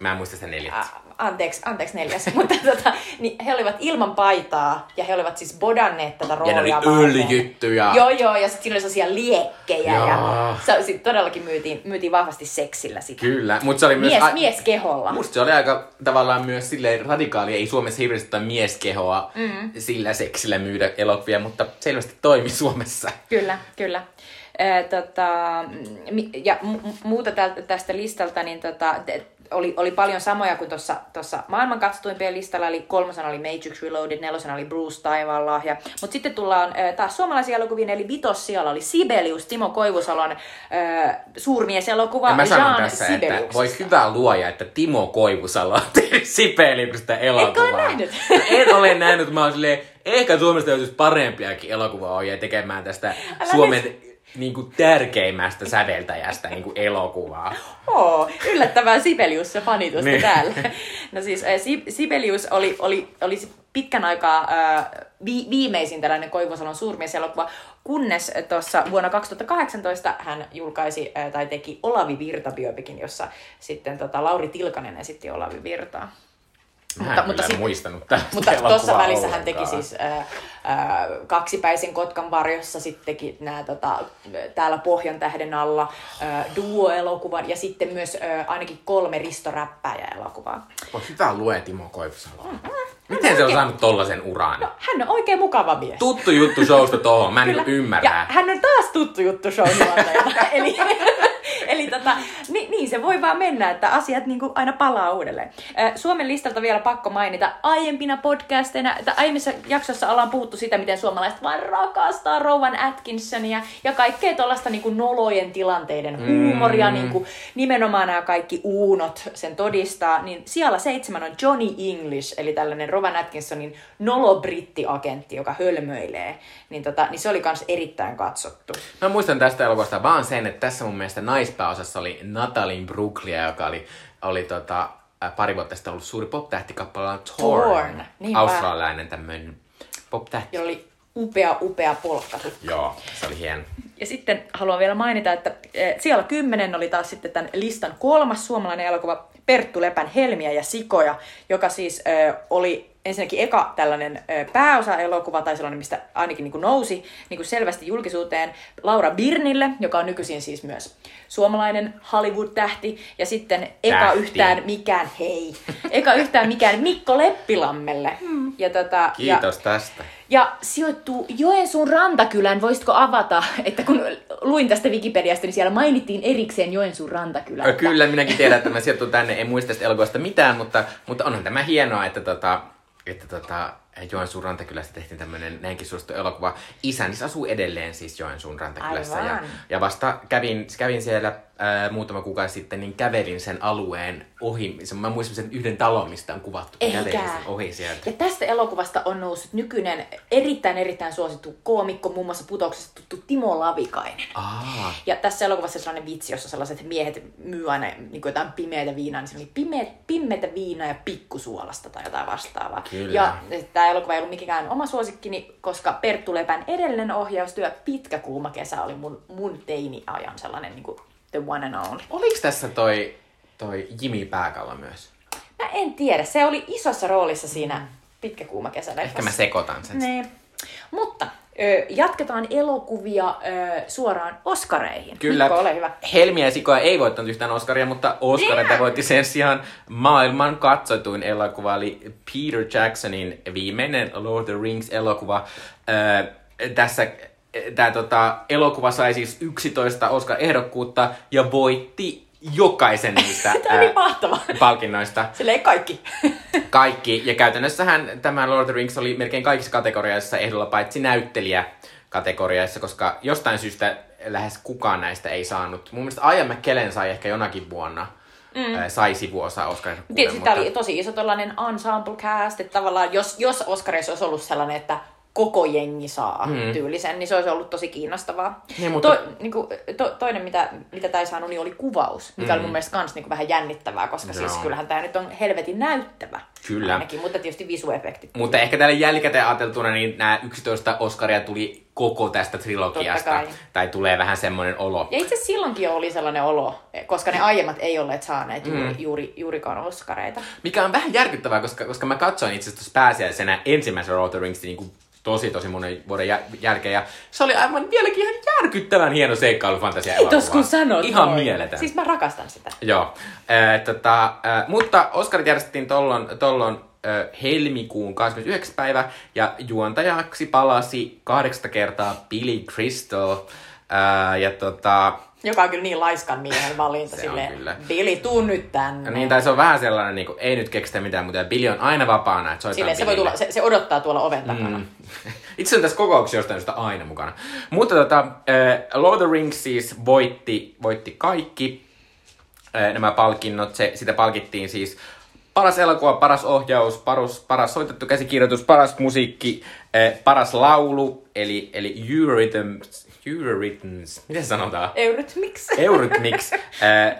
mä en muista neljättä. Ä, anteeksi, anteeksi neljäs, mutta tota, niin he olivat ilman paitaa ja he olivat siis bodanneet tätä roolia Ja ne oli varten. öljytty ja... Joo, joo, ja sitten siinä oli sellaisia liekkejä Joo. ja se, sit todellakin myytiin, myytiin vahvasti seksillä sitä. Kyllä, mutta se oli myös... Mies, a- mies keholla. Musta se oli aika tavallaan myös silleen radikaali, ei Suomessa hirveästi tota mieskehoa mm. sillä seksillä myydä elokuvia, mutta selvästi toimi Suomessa. Kyllä, kyllä. Tota, mi- ja mu- muuta tästä listalta, niin tota, oli, oli paljon samoja kuin tuossa maailman katsotuimpien listalla, eli kolmosena oli Matrix Reloaded, nelosena oli Bruce Taivaan lahja. Mutta sitten tullaan ö, taas suomalaisia elokuvia, eli vitos siellä oli Sibelius, Timo Koivusalon ö, suurmieselokuva Ja mä sanon Jean tässä, että voi hyvä luoja, että Timo Koivusalo on tehnyt Sipeliuksesta elokuvaa. Etkö ole nähnyt? En ole nähnyt, mä oon silleen, ehkä Suomesta löytyisi parempiakin elokuvaohjia tekemään tästä Älä Suomen niin kuin, tärkeimmästä säveltäjästä niin kuin elokuvaa. Oo, yllättävää Sibelius ja fanitusta Niin. täällä. No siis Si- Sibelius oli, oli, oli pitkän aikaa äh, vi- viimeisin tällainen Koivusalon suurmieselokuva, kunnes tuossa vuonna 2018 hän julkaisi äh, tai teki Olavi Virta biopikin, jossa sitten tota, Lauri Tilkanen esitti Olavi Virtaa. Mä mutta, en mutta sit, muistanut tästä Mutta tuossa välissä hän teki siis äh, äh, kaksipäisen Kotkan varjossa, sitten teki nää, tota, täällä Pohjan tähden alla äh, duo-elokuvan ja sitten myös äh, ainakin kolme Risto Räppäjä-elokuvaa. On hyvä lue Timo Koivusalo. Mm-hmm. Miten se on saanut tollasen uran? No, hän on oikein mukava mies. Tuttu juttu showsta tohon, mä en Kyllä. ymmärrä. Ja hän on taas tuttu juttu show Eli Eli tota, niin, niin, se voi vaan mennä, että asiat niin kuin aina palaa uudelleen. Suomen listalta vielä pakko mainita aiempina podcasteina, että aiemmissa jaksossa ollaan puhuttu sitä, miten suomalaiset vaan rakastaa Rowan Atkinsonia ja kaikkea tuollaista niin nolojen tilanteiden huumoria, mm. niin kuin nimenomaan nämä kaikki uunot sen todistaa. Niin siellä seitsemän on Johnny English, eli tällainen Rowan Atkinsonin nolo-brittiagentti, joka hölmöilee. Niin, tota, niin se oli myös erittäin katsottu. Mä muistan tästä elokuvasta vaan sen, että tässä mun mielestä naispääosassa oli Natalie Brooklyn, joka oli, oli tota, pari vuotta sitten ollut suuri pop-tähti kappaleella Torn. Torn. Australialainen tämmöinen pop-tähti. Ja oli upea, upea polkka. Joo, se oli hieno. Ja sitten haluan vielä mainita, että siellä kymmenen oli taas sitten tämän listan kolmas suomalainen elokuva Perttu Lepän Helmiä ja Sikoja, joka siis äh, oli ensinnäkin eka tällainen pääosa-elokuva, tai sellainen, mistä ainakin niin kuin nousi niin kuin selvästi julkisuuteen, Laura Birnille, joka on nykyisin siis myös suomalainen Hollywood-tähti, ja sitten eka tähti. yhtään mikään, hei, eka yhtään mikään Mikko Leppilammelle. Hmm. Ja tota, Kiitos ja, tästä. Ja sijoittuu Joensuun rantakylän, voisitko avata, että kun luin tästä Wikipediasta, niin siellä mainittiin erikseen Joensuun rantakylä. Kyllä, minäkin tiedän, että mä sijoittuu tänne, en muista tästä elokuvasta mitään, mutta, mutta onhan tämä hienoa, että tota, että tota, Joensuun rantakylästä tehtiin tämmöinen näinkin suosittu elokuva. Isänis asuu edelleen siis Joensuun rantakylässä. Ja, ja vasta kävin, kävin siellä ää, muutama kuukausi sitten, niin kävelin sen alueen ohi. Mä muistan sen yhden talon, mistä on kuvattu. Eikä. Kävelin sen ohi sieltä. Ja tästä elokuvasta on noussut nykyinen erittäin erittäin suosittu koomikko, muun muassa putouksesta tuttu Timo Lavikainen. Aa. Ja tässä elokuvassa on sellainen vitsi, jossa sellaiset miehet myy aina niin jotain pimeitä viinaa, niin se oli pimeä, pimeitä viinaa ja pikkusuolasta tai jotain vastaavaa. Kyllä. Ja tämä elokuva ei ollut mikään oma suosikkini, koska Perttu Lepän edellinen ohjaustyö Pitkä kuuma kesä oli mun, mun teini-ajan sellainen niin kuin the one and only. Oliko tässä toi, toi Jimmy Pääkalla myös? Mä en tiedä. Se oli isossa roolissa siinä Pitkä kuuma kesä. Ehkä mä sekoitan sen. Niin. Mutta jatketaan elokuvia suoraan Oscareihin. Kyllä. Mikko, ole hyvä. Helmiä ja Sikoa ei voittanut yhtään Oscaria, mutta Oscareita voitti sen sijaan maailman katsotuin elokuva, eli Peter Jacksonin viimeinen Lord of the Rings-elokuva. Tässä tämä tota, elokuva sai siis 11 Oscar-ehdokkuutta ja voitti jokaisen niistä Tämä ää, mahtava. palkinnoista. Sille ei kaikki. kaikki. Ja käytännössähän tämä Lord of the Rings oli melkein kaikissa kategoriaissa ehdolla, paitsi näyttelijä kategoriaissa, koska jostain syystä lähes kukaan näistä ei saanut. Mun mielestä Ian McKellen sai ehkä jonakin vuonna mm. sai sivuosa Oscar. Tietysti mutta... tämä oli tosi iso tällainen ensemble cast, että tavallaan jos, jos Oscarissa olisi ollut sellainen, että koko jengi saa mm. tyylisen, niin se olisi ollut tosi kiinnostavaa. Niin, mutta... to, niin kuin, to, toinen, mitä, mitä tämä ei saanut, niin oli kuvaus, mikä mm. oli mun mielestä kans niin kuin vähän jännittävää, koska no. siis kyllähän tämä nyt on helvetin näyttävä. Kyllä. Ainakin, mutta tietysti visuefektit. Mutta ehkä tälle jälkikäteen ajateltuna, niin nämä 11 Oscaria tuli koko tästä trilogiasta. Tai tulee vähän semmoinen olo. Ja itse silloinkin oli sellainen olo, koska ne aiemmat ei olleet saaneet mm. juuri, juuri, juurikaan Oscareita. Mikä on vähän järkyttävää, koska, koska mä katsoin itse asiassa pääsiäisenä ensimmäisen Lord of the Rings niin tosi tosi monen vuoden jälkeen. Ja se oli aivan vieläkin ihan järkyttävän hieno seikkailufantasia Kiitos kun sanot Ihan noin. mieletön. Siis mä rakastan sitä. Joo. Äh, tota, äh, mutta Oscarit järjestettiin tollon, tollon äh, helmikuun 29. päivä ja juontajaksi palasi kahdeksan kertaa Billy Crystal. Äh, ja tota, joka on kyllä niin laiskan miehen valinta silleen, kyllä. Billy, tuu nyt tänne. niin, tai se on vähän sellainen, niin kuin, ei nyt keksitä mitään, mutta Billy on aina vapaana, että Silleen, se, voi tulla, se, se, odottaa tuolla oven takana. Mm. Itse on tässä kokouksessa jostain sitä aina mukana. Mutta tota, äh, Lord of the Rings siis voitti, voitti kaikki äh, nämä palkinnot. Se, sitä palkittiin siis paras elokuva, paras ohjaus, paras, paras soitettu käsikirjoitus, paras musiikki, äh, paras laulu, eli, eli Eurythms, Eurythms, miten sanotaan? Eurythmics. Eurythmics äh,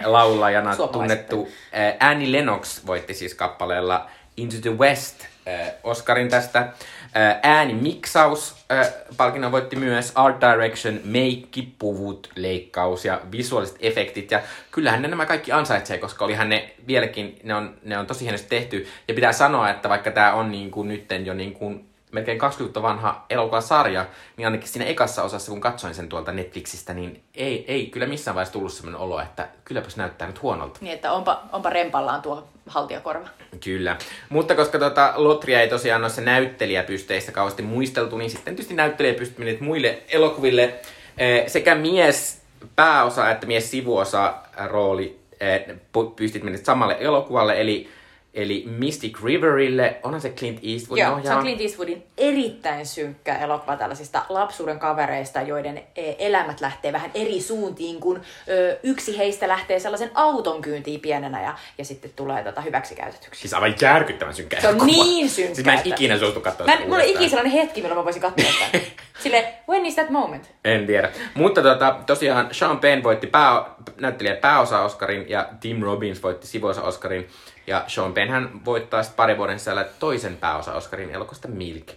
laulajana tunnettu äh, Annie Lennox voitti siis kappaleella Into the West äh, Oscarin tästä. Äh, äänimiksaus äh, palkinnon voitti myös Art Direction, meikki, puvut, leikkaus ja visuaaliset efektit. Ja kyllähän ne nämä kaikki ansaitsee, koska olihan ne vieläkin, ne on, ne on tosi hienosti tehty. Ja pitää sanoa, että vaikka tämä on niin kuin nytten jo niin kuin melkein 20 vanha elokuvasarja, niin ainakin siinä ekassa osassa, kun katsoin sen tuolta Netflixistä, niin ei, ei kyllä missään vaiheessa tullut sellainen olo, että kylläpäs näyttää nyt huonolta. Niin, että onpa, onpa rempallaan tuo haltijakorva. Kyllä. Mutta koska tota, Lotria ei tosiaan noissa näyttelijäpysteissä kauheasti muisteltu, niin sitten tietysti näyttelijäpystyt menivät muille elokuville. Eh, sekä mies pääosa että mies sivuosa rooli eh, pystit menivät samalle elokuvalle, eli Eli Mystic Riverille, onhan se Clint Eastwoodin Joo, ohjaama. se on Clint Eastwoodin erittäin synkkä elokuva tällaisista lapsuuden kavereista, joiden e, elämät lähtee vähän eri suuntiin, kun ö, yksi heistä lähtee sellaisen auton kyyntiin pienenä ja, ja sitten tulee tota hyväksikäytetyksi. Siis aivan järkyttävän synkkä Se on elokuva. niin synkkä, Siis mä en ikinä suostu katsoa Mä, sitä mulla ikinä sellainen hetki, milloin mä voisin katsoa sitä. Sille, when is that moment? En tiedä. Mutta tota, tosiaan Sean Penn voitti pää, näyttelijä pääosa Oscarin ja Tim Robbins voitti sivuosa Oscarin. Ja Sean Penn hän voittaa sitten pari vuoden sisällä toisen pääosa Oscarin elokuvasta Milk.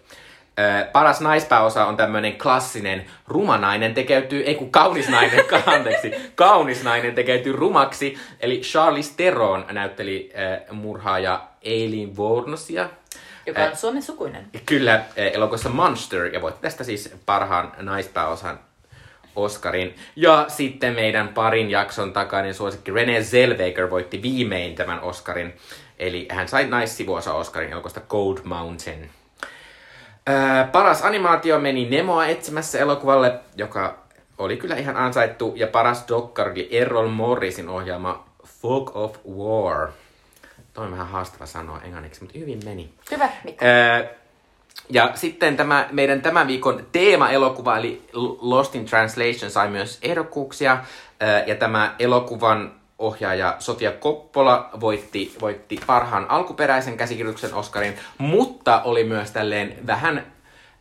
Ö, paras naispääosa on tämmöinen klassinen rumanainen tekeytyy, ei kun kaunis nainen, anteeksi, kaunis nainen tekeytyy rumaksi. Eli Charlize Theron näytteli äh, murhaaja Eileen Wuornosia. Joka on Suomen sukuinen. Kyllä, elokuvassa Monster, ja voitti tästä siis parhaan naispääosan Oscarin. Ja sitten meidän parin jakson takainen suosikki Renee Zellweger voitti viimein tämän Oscarin. Eli hän sai naissivuosa Oscarin elokuvasta Cold Mountain. Ää, paras animaatio meni Nemoa etsimässä elokuvalle, joka oli kyllä ihan ansaittu. Ja paras dokkari oli Errol Morrisin ohjaama Fog of War. Toi on vähän haastava sanoa englanniksi, mutta hyvin meni. Hyvä, Mikko. Ää, ja sitten tämä meidän tämän viikon teema-elokuva, eli Lost in Translation, sai myös ehdokkuuksia. Ja tämä elokuvan ohjaaja Sofia Koppola voitti, voitti parhaan alkuperäisen käsikirjoituksen Oscarin, mutta oli myös tälleen vähän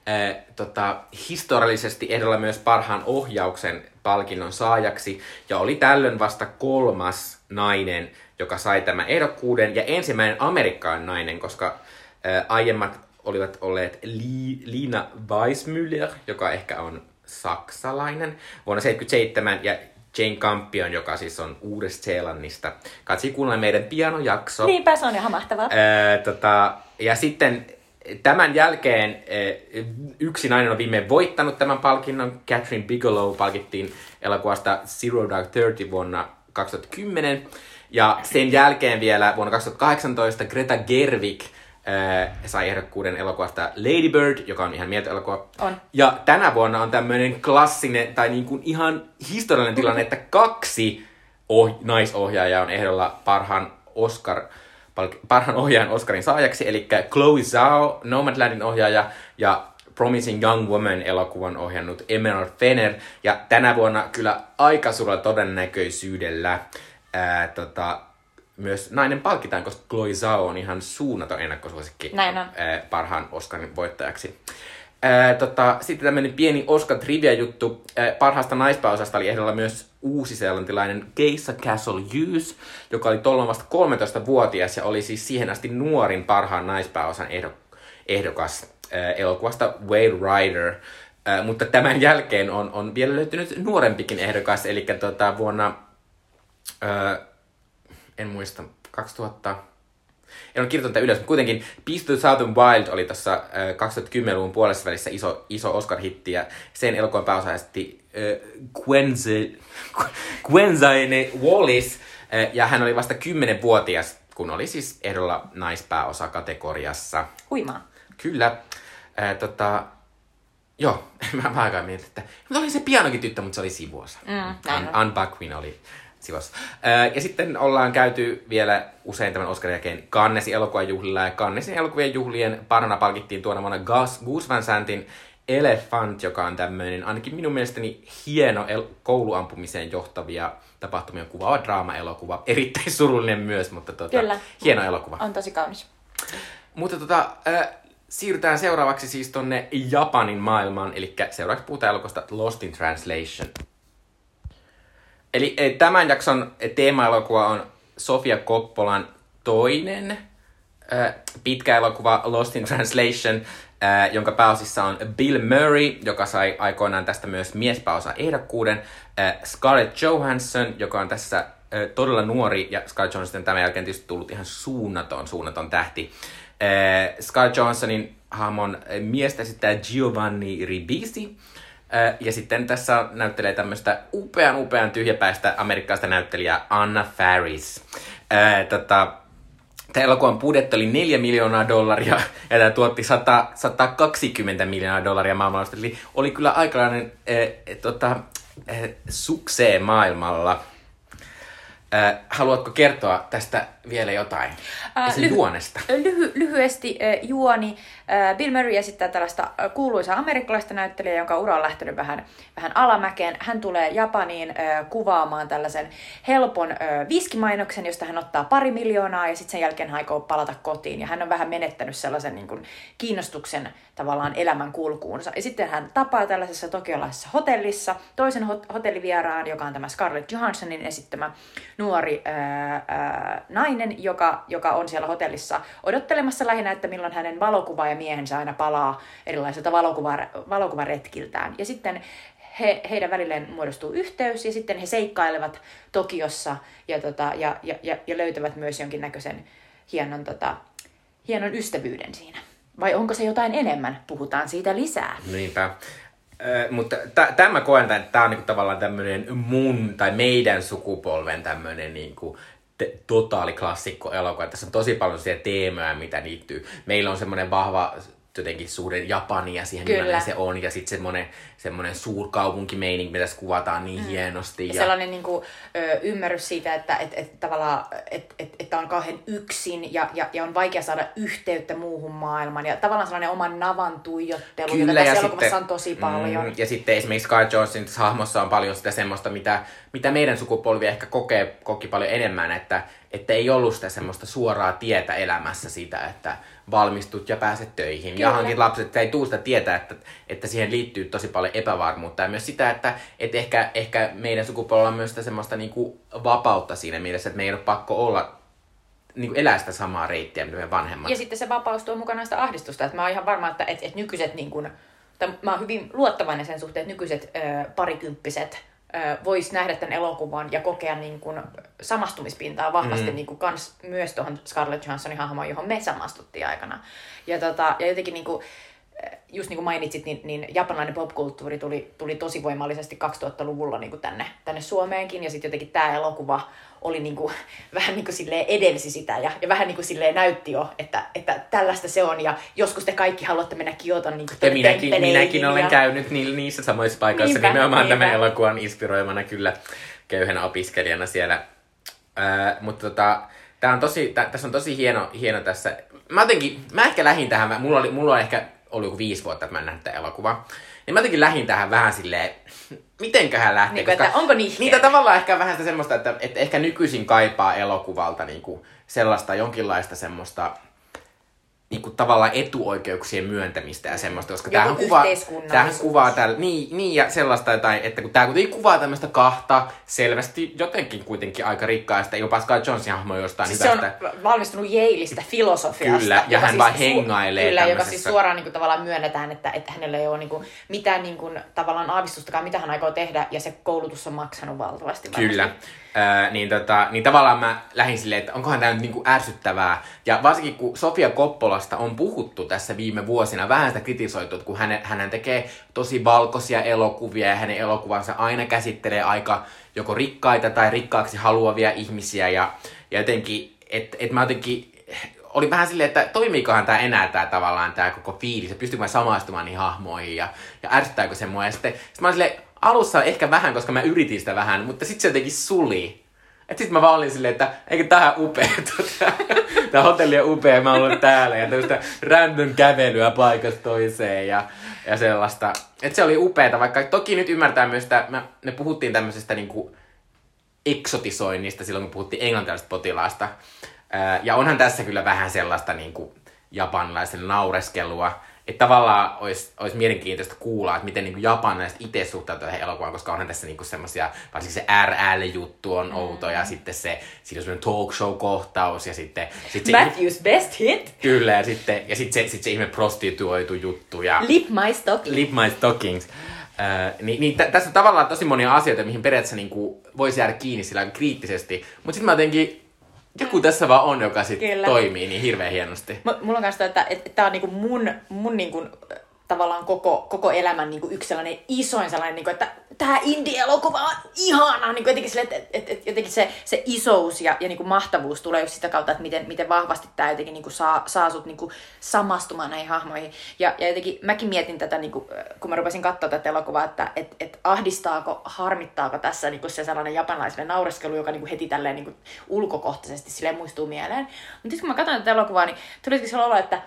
ää, tota, historiallisesti ehdolla myös parhaan ohjauksen palkinnon saajaksi. Ja oli tällöin vasta kolmas nainen, joka sai tämän ehdokkuuden, ja ensimmäinen amerikkalainen nainen, koska ää, aiemmat olivat olleet Li, Liina Weissmüller, joka ehkä on saksalainen, vuonna 77, ja Jane Campion, joka siis on Uudesta-Seelannista. Katsi kuunnella meidän pianojakso. Niinpä se on ihan mahtavaa. Ää, tota, ja sitten tämän jälkeen yksi nainen on viimein voittanut tämän palkinnon. Catherine Bigelow palkittiin elokuvasta Zero Dark Thirty vuonna 2010. Ja sen jälkeen vielä vuonna 2018 Greta Gerwig ää, sai ehdokkuuden elokuvasta Lady Bird, joka on ihan mieltä elokuva. On. Ja tänä vuonna on tämmöinen klassinen, tai niin kuin ihan historiallinen tilanne, että kaksi oh- naisohjaajaa on ehdolla parhaan Oscar, parhaan ohjaajan Oscarin saajaksi, eli Chloe Zhao, Nomadlandin ohjaaja, ja Promising Young Woman elokuvan ohjannut Emerald Fenner. Ja tänä vuonna kyllä aika suurella todennäköisyydellä ää, tota, myös nainen palkitaan, koska Chloe Zhao on ihan suunnaton ennakkosuosikki Näin on. ää, parhaan Oscarin voittajaksi. Ää, tota, sitten tämmöinen pieni Oscar trivia-juttu. Ää, parhaasta naispääosasta oli ehdolla myös uusi-seelantilainen Geisa Castle Hughes, joka oli tuolloin vasta 13-vuotias ja oli siis siihen asti nuorin parhaan naispääosan ehdok- ehdokas ää, elokuvasta Whale Rider. Ää, mutta tämän jälkeen on, on vielä löytynyt nuorempikin ehdokas, eli tota, vuonna, ää, en muista, 2000, en ole kirjoittanut tätä ylös, mutta kuitenkin Beast of the Southern Wild oli tuossa äh, 2010-luvun puolessa välissä iso, iso Oscar-hitti, ja sen elokuvan pääosaisesti äh, Gwenze, Gwenzaine Wallis, äh, ja hän oli vasta 10-vuotias, kun oli siis ehdolla naispääosa kategoriassa. Huimaa. Kyllä. Äh, tota, joo, mä, mä aikaan mietin, että mutta oli se pianokin tyttö, mutta se oli sivuosa. Mm, on. Anne oli sivuossa. Äh, ja sitten ollaan käyty vielä usein tämän Oscarin jälkeen Cannesin elokuvan juhlilla, ja Cannesin elokuvien juhlien parana palkittiin tuona vuonna Gus, Gus Van Santin Elephant, joka on tämmöinen ainakin minun mielestäni hieno el- kouluampumiseen johtavia tapahtumia kuvaava draama-elokuva. Erittäin surullinen myös, mutta tota, Kyllä. hieno elokuva. On tosi kaunis. Mutta tota, äh, siirrytään seuraavaksi siis tonne Japanin maailmaan, eli seuraavaksi puhutaan elokuvasta Lost in Translation. Eli tämän jakson teema-elokuva on Sofia Koppolan toinen äh, pitkä elokuva Lost in Translation, äh, jonka pääosissa on Bill Murray, joka sai aikoinaan tästä myös miespääosa ehdokkuuden, äh, Scarlett Johansson, joka on tässä todella nuori, ja Scarlett Johansson tämän jälkeen tietysti tullut ihan suunnaton, suunnaton tähti. Äh, Scarlett Johanssonin hahmon miestä esittää Giovanni Ribisi, ja sitten tässä näyttelee tämmöistä upean, upean tyhjäpäistä amerikkalaista näyttelijää Anna Faris. Ää, tota, Tämä elokuvan budjetti oli 4 miljoonaa dollaria ja tämä tuotti 100, 120 miljoonaa dollaria maailmalla. Eli oli kyllä aikalainen äh, tota, äh, suksee maailmalla. Äh, haluatko kertoa tästä vielä jotain? Äh, lyhy- juonesta. Lyhy- lyhyesti äh, juoni. Äh, Bill Murray esittää tällaista äh, kuuluisaa amerikkalaista näyttelijää, jonka ura on lähtenyt vähän, vähän alamäkeen. Hän tulee Japaniin äh, kuvaamaan tällaisen helpon viskimainoksen, josta hän ottaa pari miljoonaa ja sitten sen jälkeen hän aikoo palata kotiin. Ja hän on vähän menettänyt sellaisen niin kuin, kiinnostuksen tavallaan elämän kulkuunsa. Ja sitten hän tapaa tällaisessa tokiolaisessa hotellissa toisen hot- hotellivieraan, joka on tämä Scarlett Johanssonin esittämä nuori ää, ää, nainen, joka, joka on siellä hotellissa odottelemassa lähinnä, että milloin hänen valokuva ja miehensä aina palaa erilaisilta valokuva, valokuvaretkiltään. Ja sitten he, heidän välilleen muodostuu yhteys ja sitten he seikkailevat Tokiossa ja, tota, ja, ja, ja, ja löytävät myös jonkinnäköisen hienon, tota, hienon ystävyyden siinä. Vai onko se jotain enemmän? Puhutaan siitä lisää. Niinpä. Ö, mutta tämä koen, että tämä on niinku tavallaan tämmöinen mun tai meidän sukupolven tämmöinen niinku te- totaali klassikko elokuva. Tässä on tosi paljon siellä teemoja, mitä liittyy. Meillä on semmoinen vahva jotenkin suhde Japania siihen, Kyllä. se on. Ja sitten semmoinen, semmoinen suurkaupunkimeininki, mitä kuvataan niin mm. hienosti. Ja sellainen niin kuin, ö, ymmärrys siitä, että et, et, tavallaan, et, et, että on kauhean yksin ja, ja, ja on vaikea saada yhteyttä muuhun maailmaan. Ja tavallaan sellainen oman navan tuijottelu, Kyllä, jota ja tässä elokuvassa sitten- on tosi paljon. Mm, ja sitten esimerkiksi Scar Jonesin hahmossa on paljon sitä semmoista, mitä, mitä meidän sukupolvi ehkä kokee, koki paljon enemmän, että, että ei ollut sitä semmoista suoraa tietä elämässä siitä, että valmistut ja pääset töihin Kyllä. ja hankit lapset, että ei tuu sitä tietää, että, että siihen liittyy tosi paljon epävarmuutta ja myös sitä, että, että ehkä, ehkä meidän sukupolvella on myös sitä semmoista niin kuin vapautta siinä mielessä, että me ei ole pakko olla niin kuin elää sitä samaa reittiä, mitä meidän vanhemmat. Ja sitten se vapaus tuo mukana sitä ahdistusta. Että mä oon ihan varma, että et, et nykyiset, niin kun, tai mä oon hyvin luottavainen sen suhteen, että nykyiset ö, parikymppiset ö, vois nähdä tämän elokuvan ja kokea niin kun, samastumispintaa vahvasti mm. niin kun, kans, myös tuohon Scarlett Johanssonin hahmoon, johon me samastuttiin aikana. Ja, tota, ja jotenkin niin kun, just niin kuin mainitsit, niin, niin japanilainen popkulttuuri tuli, tuli tosi voimallisesti 2000-luvulla niin kuin tänne, tänne Suomeenkin, ja sitten jotenkin tämä elokuva oli niin kuin, vähän niin kuin silleen edelsi sitä, ja, ja vähän niin kuin silleen näytti jo, että, että tällaista se on, ja joskus te kaikki haluatte mennä Kioton niin kuin Ja minäkin, minäkin olen ja... käynyt ni, niissä samoissa paikoissa Niinpä, nimenomaan niinpä. tämän elokuvan inspiroimana kyllä köyhänä opiskelijana siellä. Ää, mutta tota, tää on tosi, tä, tässä on tosi hieno, hieno tässä. Mä jotenkin, mä ehkä lähin tähän, mä, mulla, oli, mulla on ehkä ollut joku viisi vuotta, että mä en nähnyt tätä elokuvaa. Niin mä jotenkin lähin tähän vähän silleen, mitenköhän lähtee. Niin kuin, että onko nihkeä? Niitä tavallaan ehkä vähän sitä semmoista, että, että ehkä nykyisin kaipaa elokuvalta niinku sellaista jonkinlaista semmoista niinku tavallaan etuoikeuksien myöntämistä ja semmoista, koska tämähän kuvaa, tämähän kuvaa täällä, niin, niin ja sellaista, tai, että kun tämä kuitenkin kuvaa tämmöistä kahta selvästi jotenkin kuitenkin aika rikkaista, jopa Scott Jonesin hahmo jostain Siis se on hyvästä. valmistunut Yaleista filosofiasta. Kyllä, ja hän vaan hengailee Kyllä, joka siis suoraan niin kuin, tavallaan myönnetään, että, että hänellä ei ole niin kuin, mitään niin kuin, tavallaan aavistustakaan, mitä hän aikoo tehdä, ja se koulutus on maksanut valtavasti. varmasti. Kyllä. Öö, niin, tota, niin tavallaan mä lähdin silleen, että onkohan tämä nyt niinku ärsyttävää. Ja varsinkin kun Sofia Koppolasta on puhuttu tässä viime vuosina, vähän sitä kritisoitu, että kun hän, hän tekee tosi valkoisia elokuvia ja hänen elokuvansa aina käsittelee aika joko rikkaita tai rikkaaksi haluavia ihmisiä. Ja, ja jotenkin, että et mä jotenkin oli vähän silleen, että toimiikohan tämä enää tämä tavallaan tämä koko fiilis, ja pystyykö mä samaistumaan niihin hahmoihin ja, ja ärsyttääkö se mua. Ja sitten sit mä olin silleen, alussa ehkä vähän, koska mä yritin sitä vähän, mutta sitten se jotenkin suli. Et sit mä vaan olin silleen, että eikö tää upea, tää hotelli on upea, mä oon täällä ja tämmöistä random kävelyä paikasta toiseen ja, ja sellaista. Et se oli upeeta, vaikka toki nyt ymmärtää myös, että me, me puhuttiin tämmöisestä niinku eksotisoinnista silloin, kun puhuttiin englantilaisesta potilaasta. Ja onhan tässä kyllä vähän sellaista niin kuin japanilaisen naureskelua. Että tavallaan olisi, olisi mielenkiintoista kuulla, että miten niin japanilaiset itse suhtautuu tähän elokuvaan, koska onhan tässä niin semmoisia, varsinkin se RL-juttu on outo, mm. ja sitten se, siinä on semmoinen talk show-kohtaus, ja sitten... sit se, Matthews best hit! Kyllä, ja sitten, ja sitten se, sit se ihme prostituoitu juttu, ja... Lip my stockings. Lip my stockings. Äh, niin, niin t- tässä on tavallaan tosi monia asioita, mihin periaatteessa niin kuin, voisi jäädä kiinni sillä kriittisesti, mutta sitten mä jotenkin joku tässä vaan on, joka sitten toimii niin hirveän hienosti. M- mulla on kanssa, että, että, että tämä on niinku mun, mun niinku tavallaan koko, koko elämän niin kuin yksi sellainen isoin sellainen, niin kuin, että tämä indie-elokuva on ihana, niin kuin jotenkin, sille, että, että, että, jotenkin se, se isous ja, ja niin kuin mahtavuus tulee just sitä kautta, että miten, miten vahvasti tämä jotenkin niin kuin saa, saa sut niin kuin samastumaan näihin hahmoihin. Ja, ja jotenkin mäkin mietin tätä, niin kuin, kun mä rupesin katsoa tätä elokuvaa, että et, et ahdistaako, harmittaako tässä niin kuin se sellainen japanilaisille naureskelu, joka niin kuin heti tälleen niin kuin ulkokohtaisesti sille muistuu mieleen. Mutta sitten kun mä katsoin tätä elokuvaa, niin tuli sellainen olo, että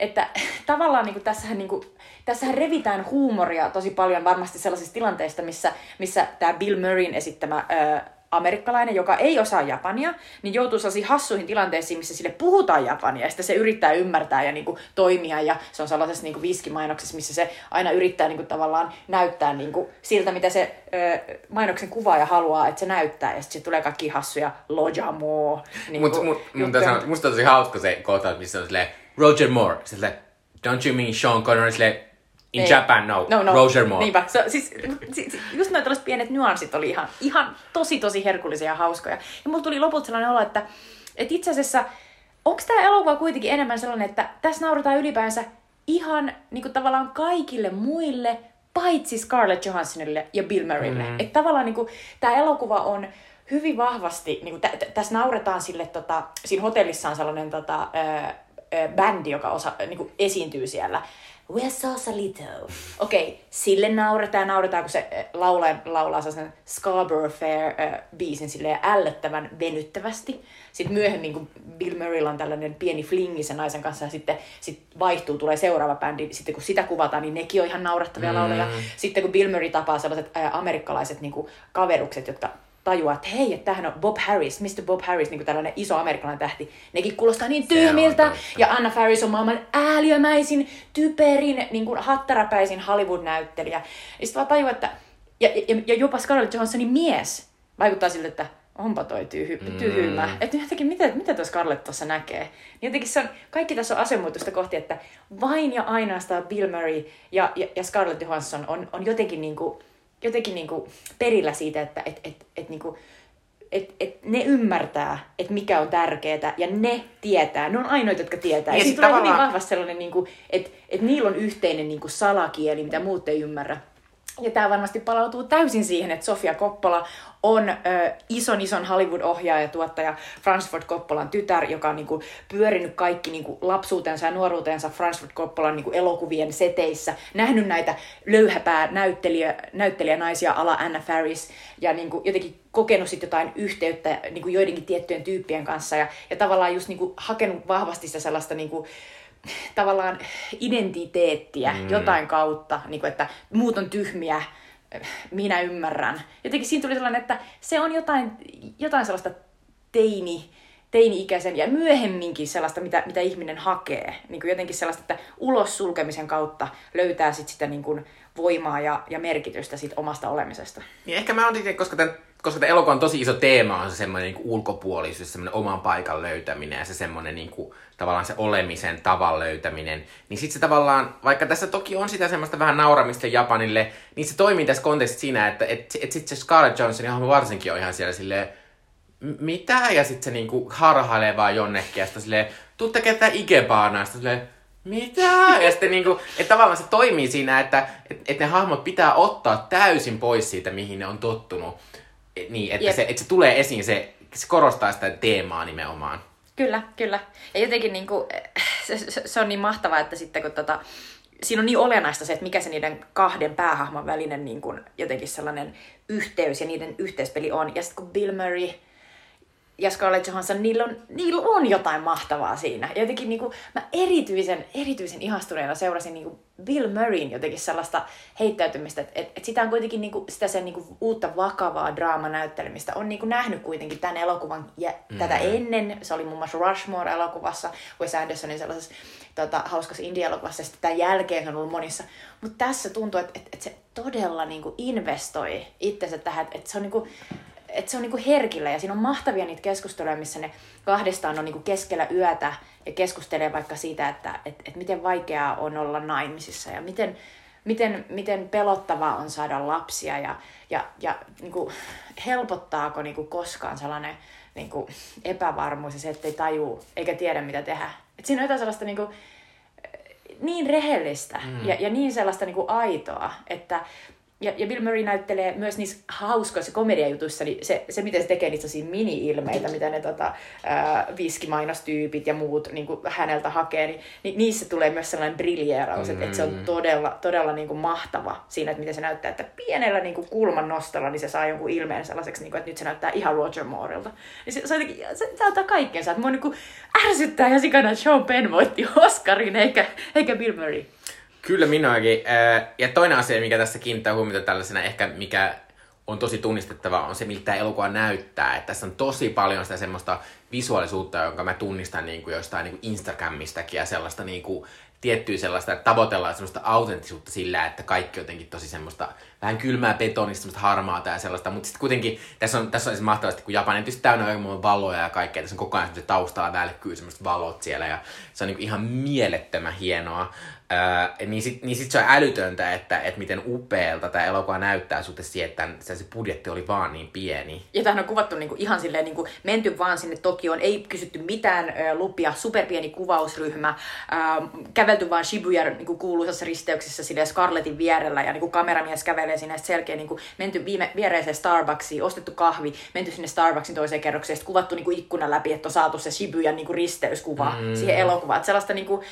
että tavallaan niin kuin tässähän, niin kuin, tässähän revitään huumoria tosi paljon varmasti sellaisista tilanteista, missä, missä tämä Bill Murrayn esittämä ö, amerikkalainen, joka ei osaa japania, niin joutuu sellaisiin hassuihin tilanteisiin, missä sille puhutaan japania, ja sitten se yrittää ymmärtää ja niin kuin, toimia, ja se on sellaisessa niin kuin, viskimainoksessa, missä se aina yrittää niin kuin, tavallaan näyttää niin kuin, siltä, mitä se ö, mainoksen kuvaaja haluaa, että se näyttää, ja sitten tulee kaikki hassuja lojamo. Niin Mutta mut, mut, musta on tosi hauska se kohta, missä on silleen, Roger Moore. Sille, don't you mean Sean Connery? Sille, in Ei. Japan, no. no, no. Roger Moore. Niinpä. So, siis, siis, just noin tällaiset pienet nyanssit oli ihan, ihan tosi tosi herkullisia ja hauskoja. Ja mulla tuli lopulta sellainen olo, että, että itse asiassa onko tämä elokuva kuitenkin enemmän sellainen, että tässä nauretaan ylipäänsä ihan niin kuin tavallaan kaikille muille, paitsi Scarlett Johanssonille ja Bill Murraylle. Mm. Että tavallaan niin tämä elokuva on hyvin vahvasti, niin kuin, tä, tä, tässä nauretaan sille, tota, siinä hotellissa on sellainen tota, bändi, joka osa, niin kuin esiintyy siellä. We're so Salito. Okei, okay, sille nauretaan, nauretaan, kun se laulaa, laulaa sen Scarborough Fair äh, silleen ällöttävän venyttävästi. Sitten myöhemmin, kun Bill Murray on tällainen pieni flingi sen naisen kanssa, ja sitten sit vaihtuu, tulee seuraava bändi, sitten kun sitä kuvataan, niin nekin on ihan naurettavia mm. lauleja. Sitten kun Bill Murray tapaa sellaiset äh, amerikkalaiset niin kuin, kaverukset, jotka tajua, että hei, että tämähän on Bob Harris, Mr. Bob Harris, niin kuin tällainen iso amerikkalainen tähti. Nekin kuulostaa niin tyhmiltä. Ja Anna Faris on maailman ääliömäisin, typerin, niin kuin hattarapäisin Hollywood-näyttelijä. Ja sitten vaan tajua, että ja, ja, ja jopa Scarlett Johanssonin mies vaikuttaa siltä, että onpa toi tyhy, tyhmä. Mm. Että jotenkin, mitä, mitä tuo Scarlett tuossa näkee? Niin jotenkin se on, kaikki tässä on asemuutosta kohti, että vain ja ainoastaan Bill Murray ja, ja, ja Scarlett Johansson on, on jotenkin niin kuin, jotenkin niinku perillä siitä, että et, et, et niinku, et, et ne ymmärtää, että mikä on tärkeää ja ne tietää. Ne on ainoita, jotka tietää. Ja, ja sitten tulee tavallaan... hyvin vahvasti sellainen, niinku, että et niillä on yhteinen niinku salakieli, mitä muut ei ymmärrä. Ja tämä varmasti palautuu täysin siihen, että Sofia Koppola on ö, ison ison Hollywood-ohjaaja, tuottaja Francis Ford Coppolan tytär, joka on niinku, pyörinyt kaikki niinku, lapsuutensa ja nuoruutensa Francis Ford Coppolan niinku, elokuvien seteissä, nähnyt näitä löyhäpää näyttelijä, näyttelijänaisia ala Anna Faris ja niinku, jotenkin kokenut sit jotain yhteyttä niinku, joidenkin tiettyjen tyyppien kanssa ja, ja tavallaan just niinku, hakenut vahvasti sitä sellaista niinku, tavallaan identiteettiä mm. jotain kautta, niin kuin, että muut on tyhmiä, minä ymmärrän. Jotenkin siinä tuli sellainen, että se on jotain, jotain sellaista teini, teini-ikäisen ja myöhemminkin sellaista, mitä, mitä ihminen hakee. Niin kuin jotenkin sellaista, että ulos sulkemisen kautta löytää sit sitä niin kuin voimaa ja, ja merkitystä siitä omasta olemisesta. Niin ehkä mä oon koska tämän koska tämä elokuva on tosi iso teema, on se semmoinen niin ulkopuolisuus, semmoinen oman paikan löytäminen ja se semmoinen niin kuin, tavallaan se olemisen tavan löytäminen. Niin sitten se tavallaan, vaikka tässä toki on sitä semmoista vähän nauramista Japanille, niin se toimii tässä kontekstissa siinä, että et, et sitten se Scarlett Johansson ihan varsinkin on ihan siellä silleen, mitä? Ja sitten se niinku harhailee vaan jonnekin ja sitten silleen, tuu tekemään Ikebaanaa. Sitten silleen, mitä? Ja sitten niinku, että tavallaan se toimii siinä, että et, et ne hahmot pitää ottaa täysin pois siitä, mihin ne on tottunut. Niin, että se, että se tulee esiin, se, se korostaa sitä teemaa nimenomaan. Kyllä, kyllä. Ja jotenkin niin kuin, se, se, se on niin mahtavaa, että sitten kun tota, siinä on niin olennaista se, että mikä se niiden kahden päähahmon välinen niin kuin, jotenkin sellainen yhteys ja niiden yhteispeli on. Ja sitten kun Bill Murray ja Scarlett Johansson, niillä on, niillä on jotain mahtavaa siinä. Ja jotenkin niin kuin, mä erityisen, erityisen ihastuneena seurasin niin kuin Bill Murrayn jotenkin sellaista heittäytymistä, että et, et sitä on kuitenkin niin kuin, sitä sen niin kuin, uutta vakavaa draamanäyttelemistä on niin kuin, nähnyt kuitenkin tämän elokuvan ja mm. tätä ennen. Se oli muun muassa Rushmore-elokuvassa, Wes Andersonin sellaisessa tota, hauskassa indie-elokuvassa, ja sitten tämän jälkeen se on ollut monissa. Mutta tässä tuntuu, että et, et se todella niin kuin, investoi itsensä tähän, että et se on niin kuin, että se on niinku herkillä ja siinä on mahtavia niitä keskusteluja, missä ne kahdestaan on niinku keskellä yötä ja keskustelee vaikka siitä, että et, et miten vaikeaa on olla naimisissa ja miten, miten, miten pelottavaa on saada lapsia ja, ja, ja niinku, helpottaako niinku koskaan sellainen niinku, epävarmuus ja se, ettei tajuu eikä tiedä mitä tehdä. Et siinä on jotain sellaista niinku, niin rehellistä mm. ja, ja niin sellaista niinku aitoa, että ja, ja Bill Murray näyttelee myös niissä hauskoissa komediajutuissa, niin se, se miten se tekee niitä mini-ilmeitä, mitä ne tota, ää, viskimainostyypit ja muut niin kuin häneltä hakee, niin, niin niissä tulee myös sellainen briljeeraus, mm. että, että se on todella, todella niin kuin mahtava siinä, että miten se näyttää, että pienellä niin kuin kulman nostolla niin se saa jonkun ilmeen sellaiseksi, niin kuin, että nyt se näyttää ihan Roger Mooreilta. Niin se, se, jotenkin, se, se antaa kaikkensa, että mua niin kuin ärsyttää ihan sikana, että Sean Penn voitti Oscarin eikä, eikä Bill Murray. Kyllä minuakin. Ja toinen asia, mikä tässä kiinnittää huomiota tällaisena ehkä, mikä on tosi tunnistettava, on se, miltä elokuva näyttää. Että tässä on tosi paljon sitä semmoista visuaalisuutta, jonka mä tunnistan niin kuin jostain niin kuin Instagramistakin ja sellaista niin kuin, tiettyä sellaista, että tavoitellaan sellaista autenttisuutta sillä, että kaikki jotenkin tosi semmoista vähän kylmää betonista, semmoista harmaata ja sellaista, mutta sitten kuitenkin tässä on, tässä on siis mahtavasti, kun Japani on tietysti täynnä aika valoja ja kaikkea, tässä on koko ajan semmoista taustalla välkkyy semmoista valot siellä ja se on niin ihan mielettömän hienoa. Öö, niin sitten niin sit se on älytöntä, että, että miten upealta tämä elokuva näyttää suhteessa siihen, että se, se budjetti oli vaan niin pieni. Ja tämähän on kuvattu niinku ihan silleen, niinku, menty vaan sinne Tokioon, ei kysytty mitään ö, lupia, superpieni kuvausryhmä, ö, kävelty vaan Shibuya niinku, kuuluisassa risteyksessä silleen Scarletin vierellä ja niinku, kameramies kävelee sinne selkeä niinku, menty viime, viereiseen Starbucksiin, ostettu kahvi, menty sinne Starbucksin toiseen kerrokseen, kuvattu niinku, ikkunan läpi, että on saatu se Shibuyan niinku, risteyskuva mm. siihen elokuvaan. Sellaista niinku,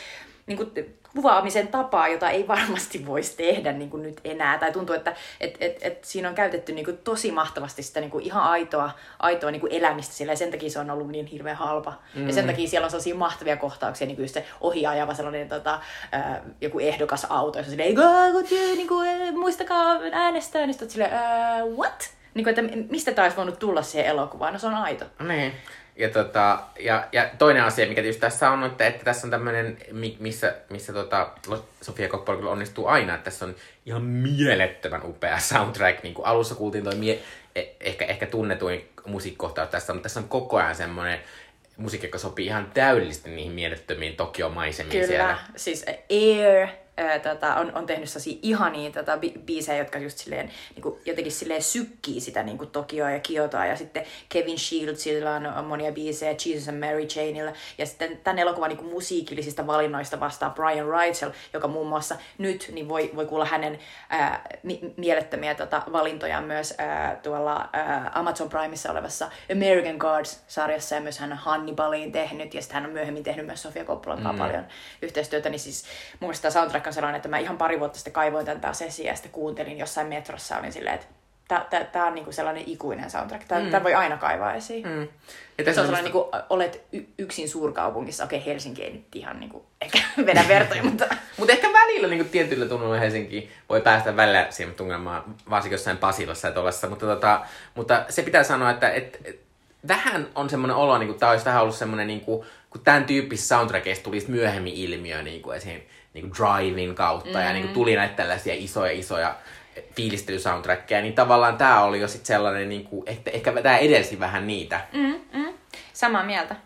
niin kuin, kuvaamisen tapaa, jota ei varmasti voisi tehdä niin kuin nyt enää. Tai tuntuu, että et, et, et siinä on käytetty niin kuin tosi mahtavasti sitä niin kuin ihan aitoa, aitoa niin kuin elämistä sillä, ja sen takia se on ollut niin hirveän halpa. Mm. Ja sen mm. takia siellä on sellaisia mahtavia kohtauksia, niin kuin se ohiajava sellainen tota, joku ehdokas auto, jossa silleen, niin kuin, muistakaa äänestää, niin sitten silleen, what? Niin kuin, että mistä tämä olisi voinut tulla siihen elokuvaan? No se on aito. Niin. Ja, tota, ja, ja toinen asia, mikä tietysti tässä on, että, että tässä on tämmöinen, missä, missä tota, Sofia Coppola kyllä onnistuu aina, että tässä on ihan mielettömän upea soundtrack. Niin kuin alussa kuultiin toi mie- e- ehkä, ehkä tunnetuin musiikkikohtaus tässä, mutta tässä on koko ajan semmoinen musiikki, joka sopii ihan täydellisesti niihin mielettömiin Tokio-maisemiin Kyllä, siellä. siis Air, ää, tota, on, on tehnyt sellaisia ihania tota, bi- biisejä, jotka just silleen, niin kuin, jotenkin silleen sykkii sitä niin kuin Tokioa ja Kiotoa. Ja sitten Kevin Shieldsilla on, on monia biisejä, Jesus and Mary Chainilla. Ja sitten tämän elokuvan niin kuin musiikillisista valinnoista vastaa Brian Reichel, joka muun muassa nyt niin voi, voi kuulla hänen ää, mi- mielettömiä tota, valintoja myös ää, tuolla ää, Amazon Primeissa olevassa American Gods-sarjassa. Ja myös hän on Hannibaliin tehnyt. Ja sitten hän on myöhemmin tehnyt myös Sofia Coppolan mm. paljon yhteistyötä. Niin siis mun mielestä soundtrack on sellainen, että mä ihan pari vuotta sitten kaivoin tämän taas esiin ja sitten kuuntelin jossain metrossa, olin silleen, että tämä on niinku sellainen ikuinen soundtrack. Tämä mm. voi aina kaivaa esiin. Mm. Ja se on sellainen, niin kuin, olet y- yksin suurkaupungissa. Okei, okay, Helsinki ei nyt ihan niin kuin, ehkä vedä vertoja, mutta... mutta ehkä välillä niin kuin, tietyllä tunnolla Helsinki voi päästä välillä siihen tunnelmaan, varsinkin jossain Pasilassa ja tuollaisessa. Mutta, tota, mutta se pitää sanoa, että et, et, vähän on semmoinen olo, niin kuin tämä olisi vähän ollut semmoinen, niin kuin, kun tämän tyyppisessä soundtrackista tulisi myöhemmin ilmiö, niin kuin esim niin kuin Drivin kautta mm-hmm. ja niin kuin tuli näitä tällaisia isoja isoja fiilistelysoundtrackeja, niin tavallaan tämä oli jo sitten sellainen, niin kuin, että ehkä tämä edelsi vähän niitä. Mm-hmm. Samaa mieltä.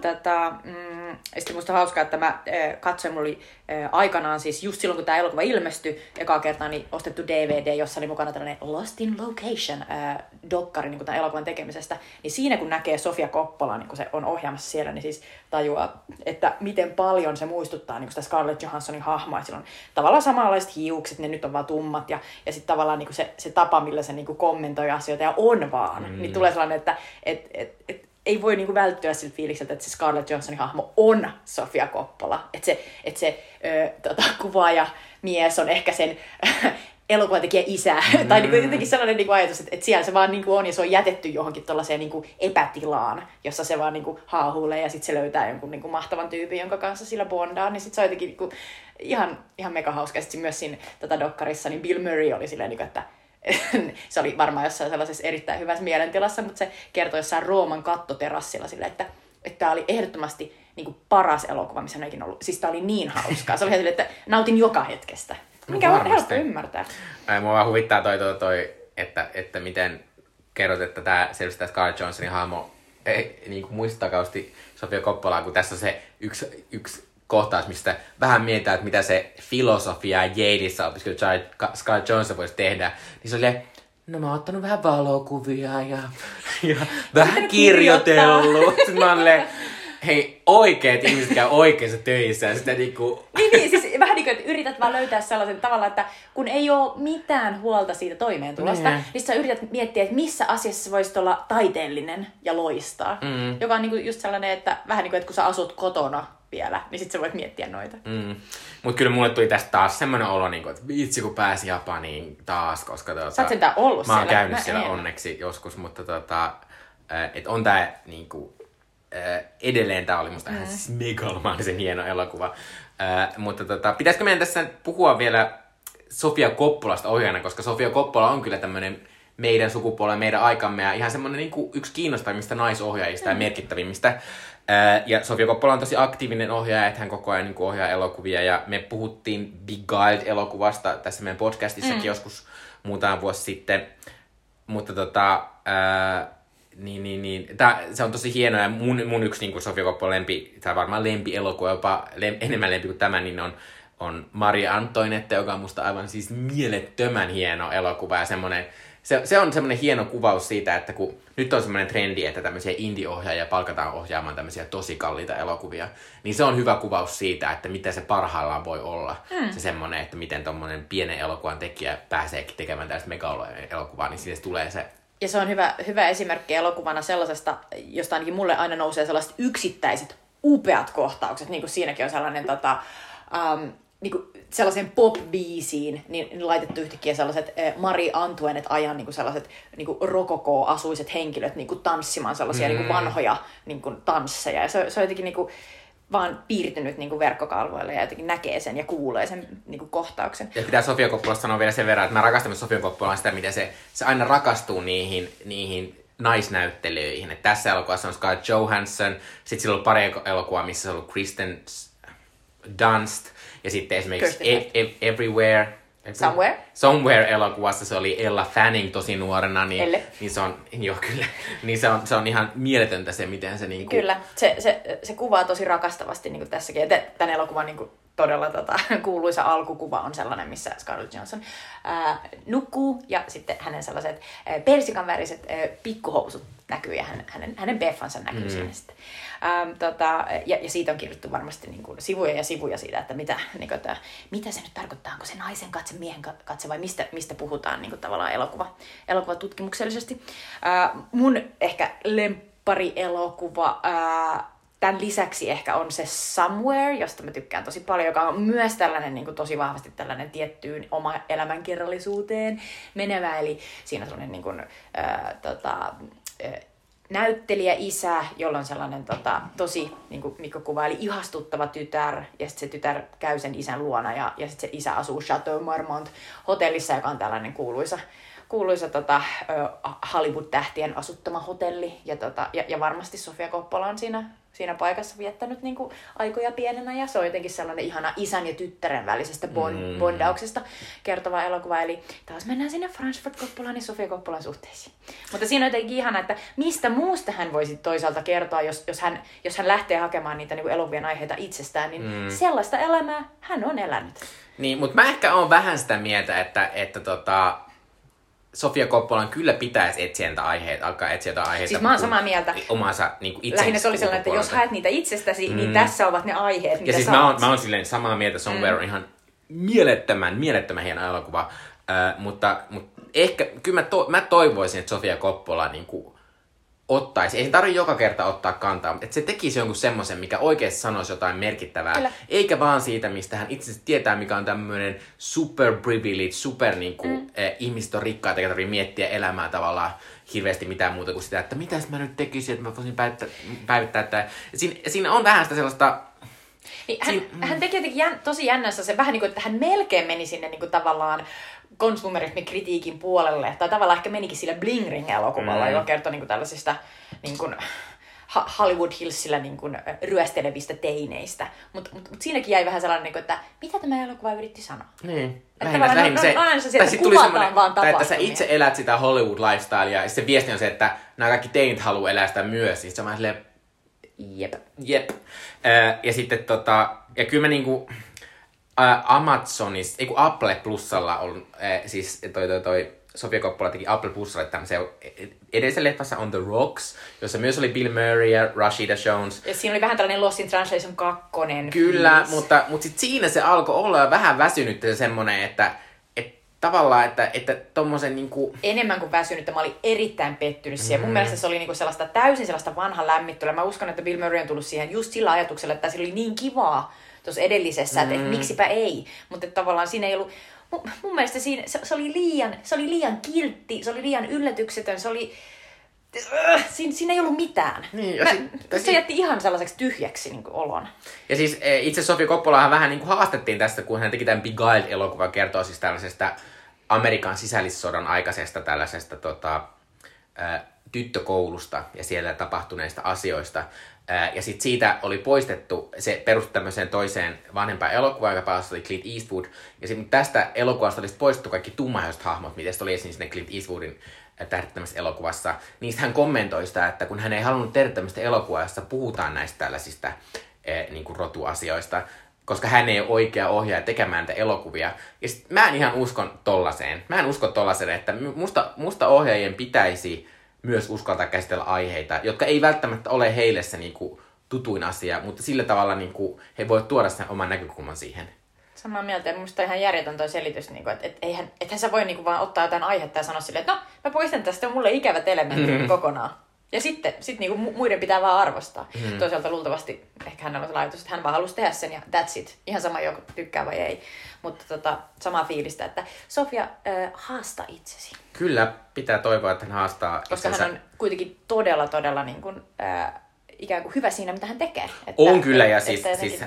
Tätä, mm, sitten musta hauskaa, että mä äh, katsoin, mulla oli äh, aikanaan siis just silloin, kun tämä elokuva ilmestyi, eka kertaa niin ostettu DVD, jossa oli mukana tällainen Lost in Location äh, dokkari niin tämän elokuvan tekemisestä, niin siinä kun näkee Sofia Coppola, niin kun se on ohjaamassa siellä, niin siis tajuaa, että miten paljon se muistuttaa niin sitä Scarlett Johanssonin hahmoa, sillä on tavallaan samanlaiset hiukset, ne nyt on vaan tummat, ja, ja sitten tavallaan niin se, se tapa, millä se niin kommentoi asioita, ja on vaan, mm. niin tulee sellainen, että et, et, et, ei voi niinku välttyä siltä fiilikseltä, että se Scarlett Johanssonin hahmo on Sofia Coppola. Että se, että se ö, tota, kuvaaja mies on ehkä sen elokuvatekijä isä. Mm. tai niin kuin jotenkin sellainen niin kuin ajatus, että, että siellä se vaan niin kuin on ja se on jätetty johonkin tuollaiseen niin kuin epätilaan, jossa se vaan niin kuin haahuilee ja sitten se löytää jonkun niin kuin mahtavan tyypin, jonka kanssa sillä bondaa. Niin sitten se on jotenkin niin kuin, ihan, ihan mega hauska. Sitten myös siinä tota dokkarissa niin Bill Murray oli silleen, niin kuin, että se oli varmaan jossain sellaisessa erittäin hyvässä mielentilassa, mutta se kertoi jossain Rooman kattoterassilla sille, että, että tämä oli ehdottomasti niin kuin paras elokuva, missä on ollut. Siis tämä oli niin hauskaa. Se oli sille, että nautin joka hetkestä. Mikä on helppo ymmärtää. Ai, mua vaan huvittaa toi, toi, toi että, että miten kerrot, että tämä selvästi Scarlett Johnsonin hahmo ei, niin kuin muistaa kausti Sofia Koppolaa, kun tässä on se yksi, yksi kohtaus, mistä vähän mietitään, että mitä se filosofia Yaleissa opiskelu Scarlett Johnson voisi tehdä, niin se oli no mä oon ottanut vähän valokuvia ja, ja vähän kirjoitellut. Mä olen, hei, oikeet ihmiset käy oikeissa töissä ja sitä niinku... niin, niin, siis vähän niin kuin, että yrität vaan löytää sellaisen tavalla, että kun ei ole mitään huolta siitä toimeentulosta, niin, niin sä yrität miettiä, että missä asiassa voisit olla taiteellinen ja loistaa. Mm. Joka on niin kuin just sellainen, että vähän niin kuin, että kun sä asut kotona vielä, niin sit sä voit miettiä noita. Mm. Mutta kyllä mulle tuli tästä taas semmoinen olo, niin kuin, että vitsi kun pääsi Japaniin taas, koska tuota, Sä oot ollut mä oon siellä. käynyt siellä en. onneksi joskus, mutta tota, että on tää niin kuin, edelleen tää oli musta mm. ihan megalomaanisen hieno elokuva. Äh, mutta tota, pitäisikö meidän tässä puhua vielä Sofia Koppolasta ohjaajana, koska Sofia Koppola on kyllä tämmöinen meidän sukupuolen, meidän aikamme ja ihan semmoinen niin kuin yksi kiinnostavimmista naisohjaajista mm. ja merkittävimmistä. Ja Sofia Koppola on tosi aktiivinen ohjaaja, että hän koko ajan niin kuin ohjaa elokuvia ja me puhuttiin Big Guide-elokuvasta tässä meidän podcastissakin mm. joskus muutama vuosi sitten. Mutta tota, niin, niin, niin. Tää, se on tosi hieno ja mun, mun yksi niin Sofia Koppola lempi, tai varmaan lempi elokuva, jopa lem, enemmän lempi kuin tämä, niin on, on Maria Antoinette, joka on musta aivan siis mielettömän hieno elokuva ja semmoinen, se, se on semmoinen hieno kuvaus siitä, että kun nyt on semmoinen trendi, että tämmöisiä indie-ohjaajia palkataan ohjaamaan tämmöisiä tosi kalliita elokuvia, niin se on hyvä kuvaus siitä, että mitä se parhaillaan voi olla. Mm. Se semmoinen, että miten tommonen pienen elokuvan tekijä pääseekin tekemään tällaista mega elokuvaa, niin siitä tulee se ja se on hyvä, hyvä esimerkki elokuvana sellaisesta, josta ainakin mulle aina nousee sellaiset yksittäiset upeat kohtaukset, niin kuin siinäkin on sellainen tota, um, niin kuin sellaisen pop-biisiin niin, niin laitettu yhtäkkiä sellaiset eh, Marie Antoinette ajan niin kuin sellaiset niin kuin rokoko-asuiset henkilöt niin kuin tanssimaan sellaisia mm. niin kuin vanhoja niin kuin tansseja. Ja se, se on jotenkin niin kuin, vaan piirtynyt niin kuin verkkokalvoille ja jotenkin näkee sen ja kuulee sen niin kuin kohtauksen. Ja pitää Sofia Koppolasta sanoa vielä sen verran, että mä rakastan Sofia Koppolaan sitä, miten se, se aina rakastuu niihin, niihin naisnäyttelyihin. Et tässä elokuvassa on Scarlett Johansson, sitten sillä on pari elokuvaa, missä on ollut Kristen Dunst, ja sitten esimerkiksi e- e- Everywhere, Somewhere? Somewhere-elokuvassa se oli Ella Fanning tosi nuorena, niin, Elle. niin se on, joo kyllä, niin se on, se on ihan mieletöntä se, miten se niinku... Kyllä, se, se, se kuvaa tosi rakastavasti niin kuin tässäkin. Ja tämän elokuvan niin kuin, todella tota, kuuluisa alkukuva on sellainen, missä Scarlett Johansson ää, nukkuu ja sitten hänen sellaiset ää, persikanväriset ää, pikkuhousut näkyy ja hänen, hänen, hänen beffansa näkyy mm. siinä sitten. Ähm, tota, ja, ja siitä on kirjoittu varmasti niin kuin, sivuja ja sivuja siitä, että mitä, niin kuin, että, mitä se nyt tarkoittaa, onko se naisen katse, miehen katse vai mistä, mistä puhutaan niin kuin, tavallaan elokuva, elokuva tutkimuksellisesti. Äh, mun ehkä lempari elokuva tämän lisäksi ehkä on se Somewhere, josta mä tykkään tosi paljon, joka on myös tällainen niin kuin tosi vahvasti tällainen tiettyyn oma elämänkirjallisuuteen menevä. Eli siinä on sellainen niin kuin, äh, tota, äh, näyttelijä isä, jolla on sellainen tota, tosi, niin kuin Mikko kuvaili, ihastuttava tytär, ja sitten se tytär käy sen isän luona, ja, ja sitten se isä asuu Chateau Marmont hotellissa, joka on tällainen kuuluisa, kuuluisa tota, Hollywood-tähtien asuttama hotelli, ja, tota, ja, ja varmasti Sofia Coppola on siinä siinä paikassa viettänyt niin kuin aikoja pienenä ja se on jotenkin sellainen ihana isän ja tyttären välisestä bon, mm. bondauksesta kertova elokuva. Eli taas mennään sinne Francis Coppolan ja Sofia Coppolan suhteisiin. Mutta siinä on jotenkin ihana, että mistä muusta hän voisi toisaalta kertoa, jos, jos, hän, jos hän lähtee hakemaan niitä niin elokuvien aiheita itsestään, niin mm. sellaista elämää hän on elänyt. Niin, mutta mä ehkä on vähän sitä mieltä, että, että tota, Sofia Koppolan kyllä pitäisi etsiä niitä aiheita, alkaa etsiä jotain aiheita. Siis mä oon samaa mieltä. Omansa niin kuin Lähinnä se oli sellainen, että jos haet niitä itsestäsi, niin mm. niin tässä ovat ne aiheet, mitä Ja siis mä oon, mä oon silleen samaa mieltä, Somewhere mm. on ihan mielettömän, mielettömän hieno elokuva. Uh, mutta, mutta ehkä, kyllä mä, to, mä toivoisin, että Sofia Koppola niin kuin, ottaisi, ei se tarvitse joka kerta ottaa kantaa, mutta että se tekisi jonkun semmoisen, mikä oikeasti sanoisi jotain merkittävää, Kyllä. eikä vaan siitä, mistä hän itse tietää, mikä on tämmöinen super privilege, super niin kuin, mm. eh, ihmiset on rikkaita, eikä tarvitse miettiä elämää tavallaan hirveästi mitään muuta kuin sitä, että mitäs mä nyt tekisin, että mä voisin päivittää, päivittää että siinä, siinä on vähän sitä sellaista, Niin hän, Siin- hän teki jotenkin jän, tosi jännässä se vähän niin kuin, että hän melkein meni sinne niin kuin tavallaan konsumerismin kritiikin puolelle, tai tavallaan ehkä menikin sillä Bling Ring-elokuvalla, Mm. joka kertoi niin kuin tällaisista niin kuin, Hollywood Hillsillä niin kuin, ryöstelevistä teineistä. Mutta mut, mut siinäkin jäi vähän sellainen, niin kuin, että mitä tämä elokuva yritti sanoa. Niin. tavallaan lähinnä no- no- aina se tai tuli vaan tai että sä itse elät sitä Hollywood lifestylea, ja se viesti on se, että nämä kaikki teinit haluaa elää sitä myös. Siis se on vähän silleen, Jep. jep. Ja sitten tota, ja kyllä mä niinku, ä, Amazonissa, ei kun Apple Plusalla on, ä, siis toi toi toi, Sofia Coppola teki Apple Plusalle tämmöisen edellisen leffassa On the Rocks, jossa myös oli Bill Murray ja Rashida Jones. Ja siinä oli vähän tällainen Lost in Translation 2. Kyllä, fiilis. mutta, mutta sit siinä se alkoi olla vähän väsynyt se semmonen, että, tavallaan, että, että tommosen niinku... enemmän kuin väsynyt. Mä olin erittäin pettynyt siihen. Mm. Mun mielestä se oli niinku sellaista täysin sellaista vanhan lämmittelyä. Mä uskon, että Bill Murray on tullut siihen just sillä ajatuksella, että sillä oli niin kivaa tuossa edellisessä, Mm. että miksipä ei. Mutta tavallaan siinä ei ollut... Mun, mun mielestä siinä, se, se, oli liian, se oli liian kiltti, se oli liian yllätyksetön, se oli... Äh, siinä, siinä ei ollut mitään. Niin, ja Mä, se jätti ihan sellaiseksi tyhjäksi niin kuin olon. Ja siis e, itse Sofia Coppolahan vähän niinku haastettiin tästä, kun hän teki tämän Beguiled-elokuvan, kertoo siis tällaisesta Amerikan sisällissodan aikaisesta tällaisesta tota, ä, tyttökoulusta ja siellä tapahtuneista asioista. Ja sitten siitä oli poistettu, se perustui tämmöiseen toiseen vanhempaan elokuvaan, joka päässä oli Clint Eastwood. Ja sit tästä elokuvasta oli poistettu kaikki tummahoiset hahmot, se oli esiin sinne Clint Eastwoodin tähdittämässä elokuvassa. Niistä hän kommentoi sitä, että kun hän ei halunnut tehdä tämmöistä elokuvaa, jossa puhutaan näistä tällaisista eh, niin kuin rotuasioista, koska hän ei ole oikea ohjaaja tekemään näitä elokuvia. Ja sit mä en ihan uskon tollaseen. Mä en usko tollaseen, että musta, musta ohjaajien pitäisi myös uskaltaa käsitellä aiheita, jotka ei välttämättä ole heille se niinku tutuin asia, mutta sillä tavalla niinku he voivat tuoda sen oman näkökulman siihen. Samaa mieltä. Ja Minusta on ihan järjetön toi selitys, niin kuin, että et, eihän, ethän sä voi niin kuin, vaan ottaa jotain aihetta ja sanoa silleen, että no, mä poistan tästä mulle ikävät elementit mm. kokonaan. Ja sitten sit niin kuin muiden pitää vaan arvostaa. Mm. Toisaalta luultavasti ehkä hänellä on se ajatus, että hän vaan halusi tehdä sen ja that's it. Ihan sama, joko tykkää vai ei. Mutta tota, samaa fiilistä, että Sofia, äh, haasta itsesi. Kyllä pitää toivoa, että hän haastaa Koska itsensä. hän on kuitenkin todella, todella niin kuin, äh, ikään kuin hyvä siinä, mitä hän tekee. Että, On kyllä, ja että siis, jotenkin- siis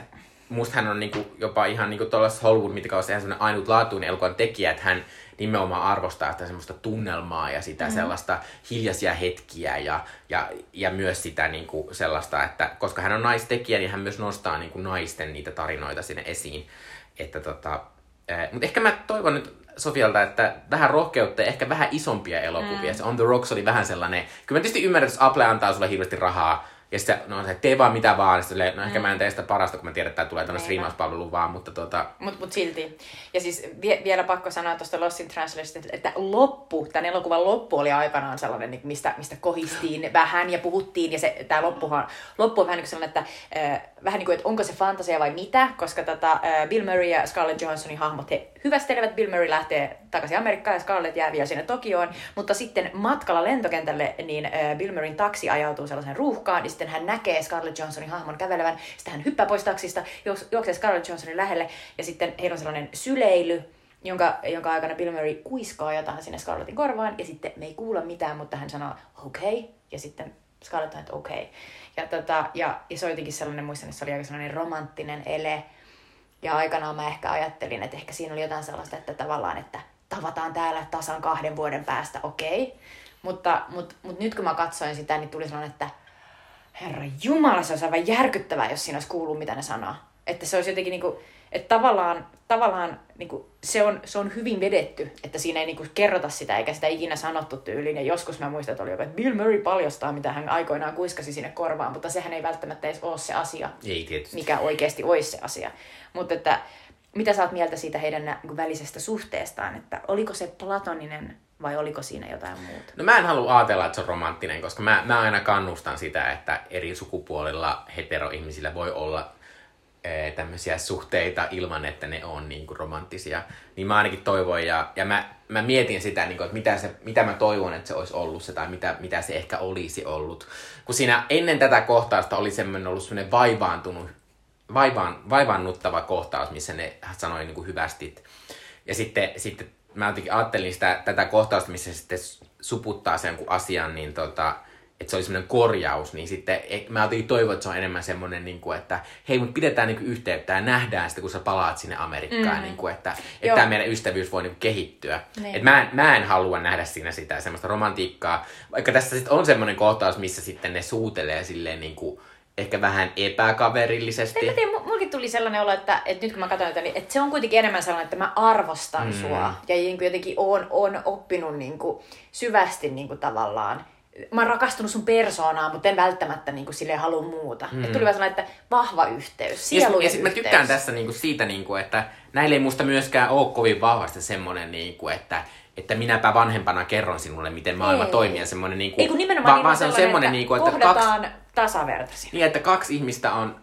musta hän on niinku, jopa ihan niinku tuollaisessa Hollywood mitakaudessa ihan semmoinen ainutlaatuinen elokuvan tekijä, että hän nimenomaan arvostaa sitä semmoista tunnelmaa ja sitä mm. sellaista hiljaisia hetkiä ja, ja, ja myös sitä niinku sellaista, että koska hän on naistekijä, niin hän myös nostaa niinku naisten niitä tarinoita sinne esiin. Että tota, eh, mutta ehkä mä toivon nyt Sofialta, että vähän rohkeutta ja ehkä vähän isompia elokuvia. Mm. Se On the Rocks oli vähän sellainen, kyllä mä tietysti ymmärrän, että jos Apple antaa sulle hirveästi rahaa, ja sitten no, se, tee vaan mitä vaan, sitten no ehkä mä en tee sitä parasta, kun mä tiedän, että tää tulee tämmöinen Niinpä. striimauspalvelu vaan, mutta tota, Mut, mut silti. Ja siis vie, vielä pakko sanoa tuosta Lost in Translation, että- loppu, tämän elokuvan loppu oli aikanaan sellainen, niin mistä, mistä kohistiin vähän ja puhuttiin. Ja se, tämä loppuhan, loppu on vähän niin sellainen, että, äh, vähän niin kuin, että onko se fantasia vai mitä, koska tota, äh, Bill Murray ja Scarlett Johanssonin hahmot, he hyvästelevät. Bill Murray lähtee takaisin Amerikkaan ja Scarlett jää vielä sinne Tokioon. Mutta sitten matkalla lentokentälle, niin Murrayn taksi ajautuu sellaiseen ruuhkaan, ja sitten hän näkee Scarlett Johanssonin hahmon kävelevän. Sitten hän hyppää pois taksista, juoks- juoksee Scarlett Johanssonin lähelle, ja sitten heillä on sellainen syleily, jonka, jonka aikana Bill Murray kuiskaa jotain sinne Scarlettin korvaan, ja sitten me ei kuulla mitään, mutta hän sanoo okei, okay, ja sitten Scarlett on, että okei. Okay. Ja, tota, ja, ja se on jotenkin sellainen, muistan, että se oli aika sellainen romanttinen ele, ja aikanaan mä ehkä ajattelin, että ehkä siinä oli jotain sellaista, että tavallaan, että tavataan täällä tasan kahden vuoden päästä, okei. Okay. Mutta, mutta, mutta nyt kun mä katsoin sitä, niin tuli sellainen, että Herra Jumala, se olisi aivan järkyttävää, jos siinä olisi kuullut, mitä ne sanoo. Että se olisi jotenkin niinku, että tavallaan, tavallaan niinku, se, on, se on hyvin vedetty, että siinä ei niinku kerrota sitä, eikä sitä ikinä sanottu tyyliin. Ja joskus mä muistan, että oli joku, että Bill Murray paljastaa, mitä hän aikoinaan kuiskasi sinne korvaan, mutta sehän ei välttämättä edes ole se asia, ei tietysti. mikä oikeasti olisi se asia. Mutta että, mitä sä oot mieltä siitä heidän niinku välisestä suhteestaan, että oliko se platoninen vai oliko siinä jotain muuta? No mä en halua ajatella, että se on romanttinen, koska mä, mä aina kannustan sitä, että eri sukupuolilla heteroihmisillä voi olla eh, tämmöisiä suhteita ilman, että ne on niin kuin romanttisia. Niin mä ainakin toivon ja, ja mä, mä mietin sitä, niin kuin, että mitä, se, mitä mä toivon, että se olisi ollut se tai mitä, mitä se ehkä olisi ollut. Kun siinä ennen tätä kohtausta oli semmoinen ollut semmoinen vaivaantunut, vaivaan, vaivaannuttava kohtaus, missä ne sanoi niin kuin hyvästit. Ja sitten, sitten mä jotenkin ajattelin sitä, tätä kohtausta, missä se sitten suputtaa sen asian, niin tota, että se oli semmoinen korjaus, niin sitten e, mä jotenkin toivon, että se on enemmän semmoinen, niin kuin, että hei, mutta pidetään niin kuin yhteyttä ja nähdään sitä, kun sä palaat sinne Amerikkaan, mm. niin kuin, että, että tämä meidän ystävyys voi niin kuin, kehittyä. Niin. Et mä, en, mä en halua nähdä siinä sitä semmoista romantiikkaa, vaikka tässä sitten on semmoinen kohtaus, missä sitten ne suutelee silleen niin kuin, ehkä vähän epäkaverillisesti. En tiedä, mulkin tuli sellainen olo, että, että nyt kun mä katsoin, että, että se on kuitenkin enemmän sellainen, että mä arvostan mm. sua. Ja niin kuin jotenkin on, on oppinut niin kuin syvästi niin kuin tavallaan mä oon rakastunut sun persoonaan, mutta en välttämättä niin kuin, silleen halua muuta. Mm. Et tuli vaan sellainen, että vahva yhteys, sielu ja, ja mä tykkään tässä niin kuin, siitä, niin kuin, että näille ei musta myöskään ole kovin vahvasti semmoinen, niin kuin, että että minäpä vanhempana kerron sinulle, miten maailma ei. toimii. Ja semmoinen, niin kuin, ei kun nimenomaan vaan, vaan se on semmoinen, niin kuin, että kaksi, tasavertaisia. Niin, että kaksi ihmistä on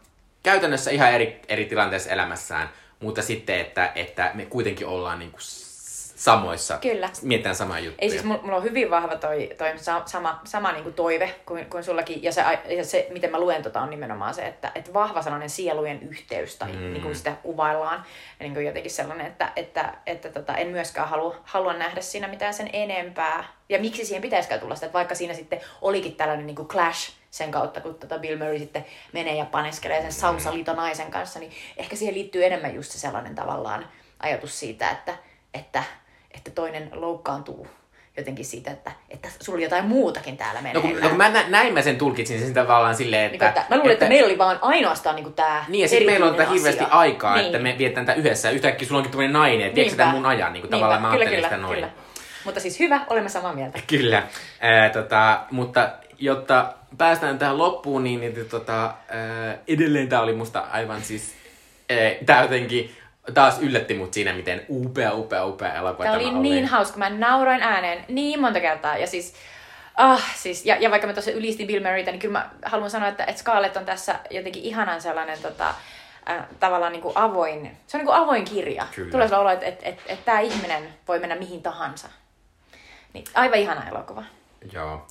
käytännössä ihan eri, eri tilanteessa elämässään, mutta sitten, että, että me kuitenkin ollaan niin kuin samoissa. Kyllä. Mietitään samaa juttuja. Ei siis, mulla on hyvin vahva toi, toi sama, sama niin kuin toive kuin, kuin sullakin. Ja se, ja se, miten mä luen tota, on nimenomaan se, että, että vahva sellainen sielujen yhteys, tai mm. niin kuin sitä kuvaillaan. Ja niin kuin jotenkin sellainen, että, että, että tota, en myöskään halua, halua nähdä siinä mitään sen enempää. Ja miksi siihen pitäisikään tulla sitä, että vaikka siinä sitten olikin tällainen niin kuin clash, sen kautta, kun tota Bill Murray sitten menee ja paneskelee sen sausaliitonaisen kanssa, niin ehkä siihen liittyy enemmän just se sellainen tavallaan ajatus siitä, että, että että toinen loukkaantuu jotenkin siitä, että, että sulla oli jotain muutakin täällä menee. No kun, no kun mä nä, näin mä sen tulkitsin sen tavallaan silleen, että... Niin, että mä luulen, että, että meillä oli vaan ainoastaan niin tämä Niin, ja sitten meillä on tätä hirveästi aikaa, niin. että me vietetään tätä yhdessä. Yhtäkkiä sulla onkin tämmöinen nainen, että viekö mun ajan, niin kuin tavallaan mä kyllä, kyllä, sitä noin. Kyllä. Mutta siis hyvä, olemme samaa mieltä. Kyllä, äh, tota, mutta jotta päästään tähän loppuun, niin, niin tota, äh, edelleen tämä oli musta aivan siis... Äh, tää jotenkin taas yllätti mut siinä, miten upea, upea, upea elokuva tämä, tämä oli. niin hauska. Mä nauroin ääneen niin monta kertaa. Ja siis, ah, siis ja, ja vaikka mä tuossa ylistin Bill Murrayta, niin kyllä mä haluan sanoa, että, että Scarlett on tässä jotenkin ihanan sellainen tota, äh, tavallaan niin kuin avoin, se on niin kuin avoin kirja. Kyllä. Tulee sellainen olo, että, että, että, että tämä ihminen voi mennä mihin tahansa. Niin, aivan ihana elokuva. Joo.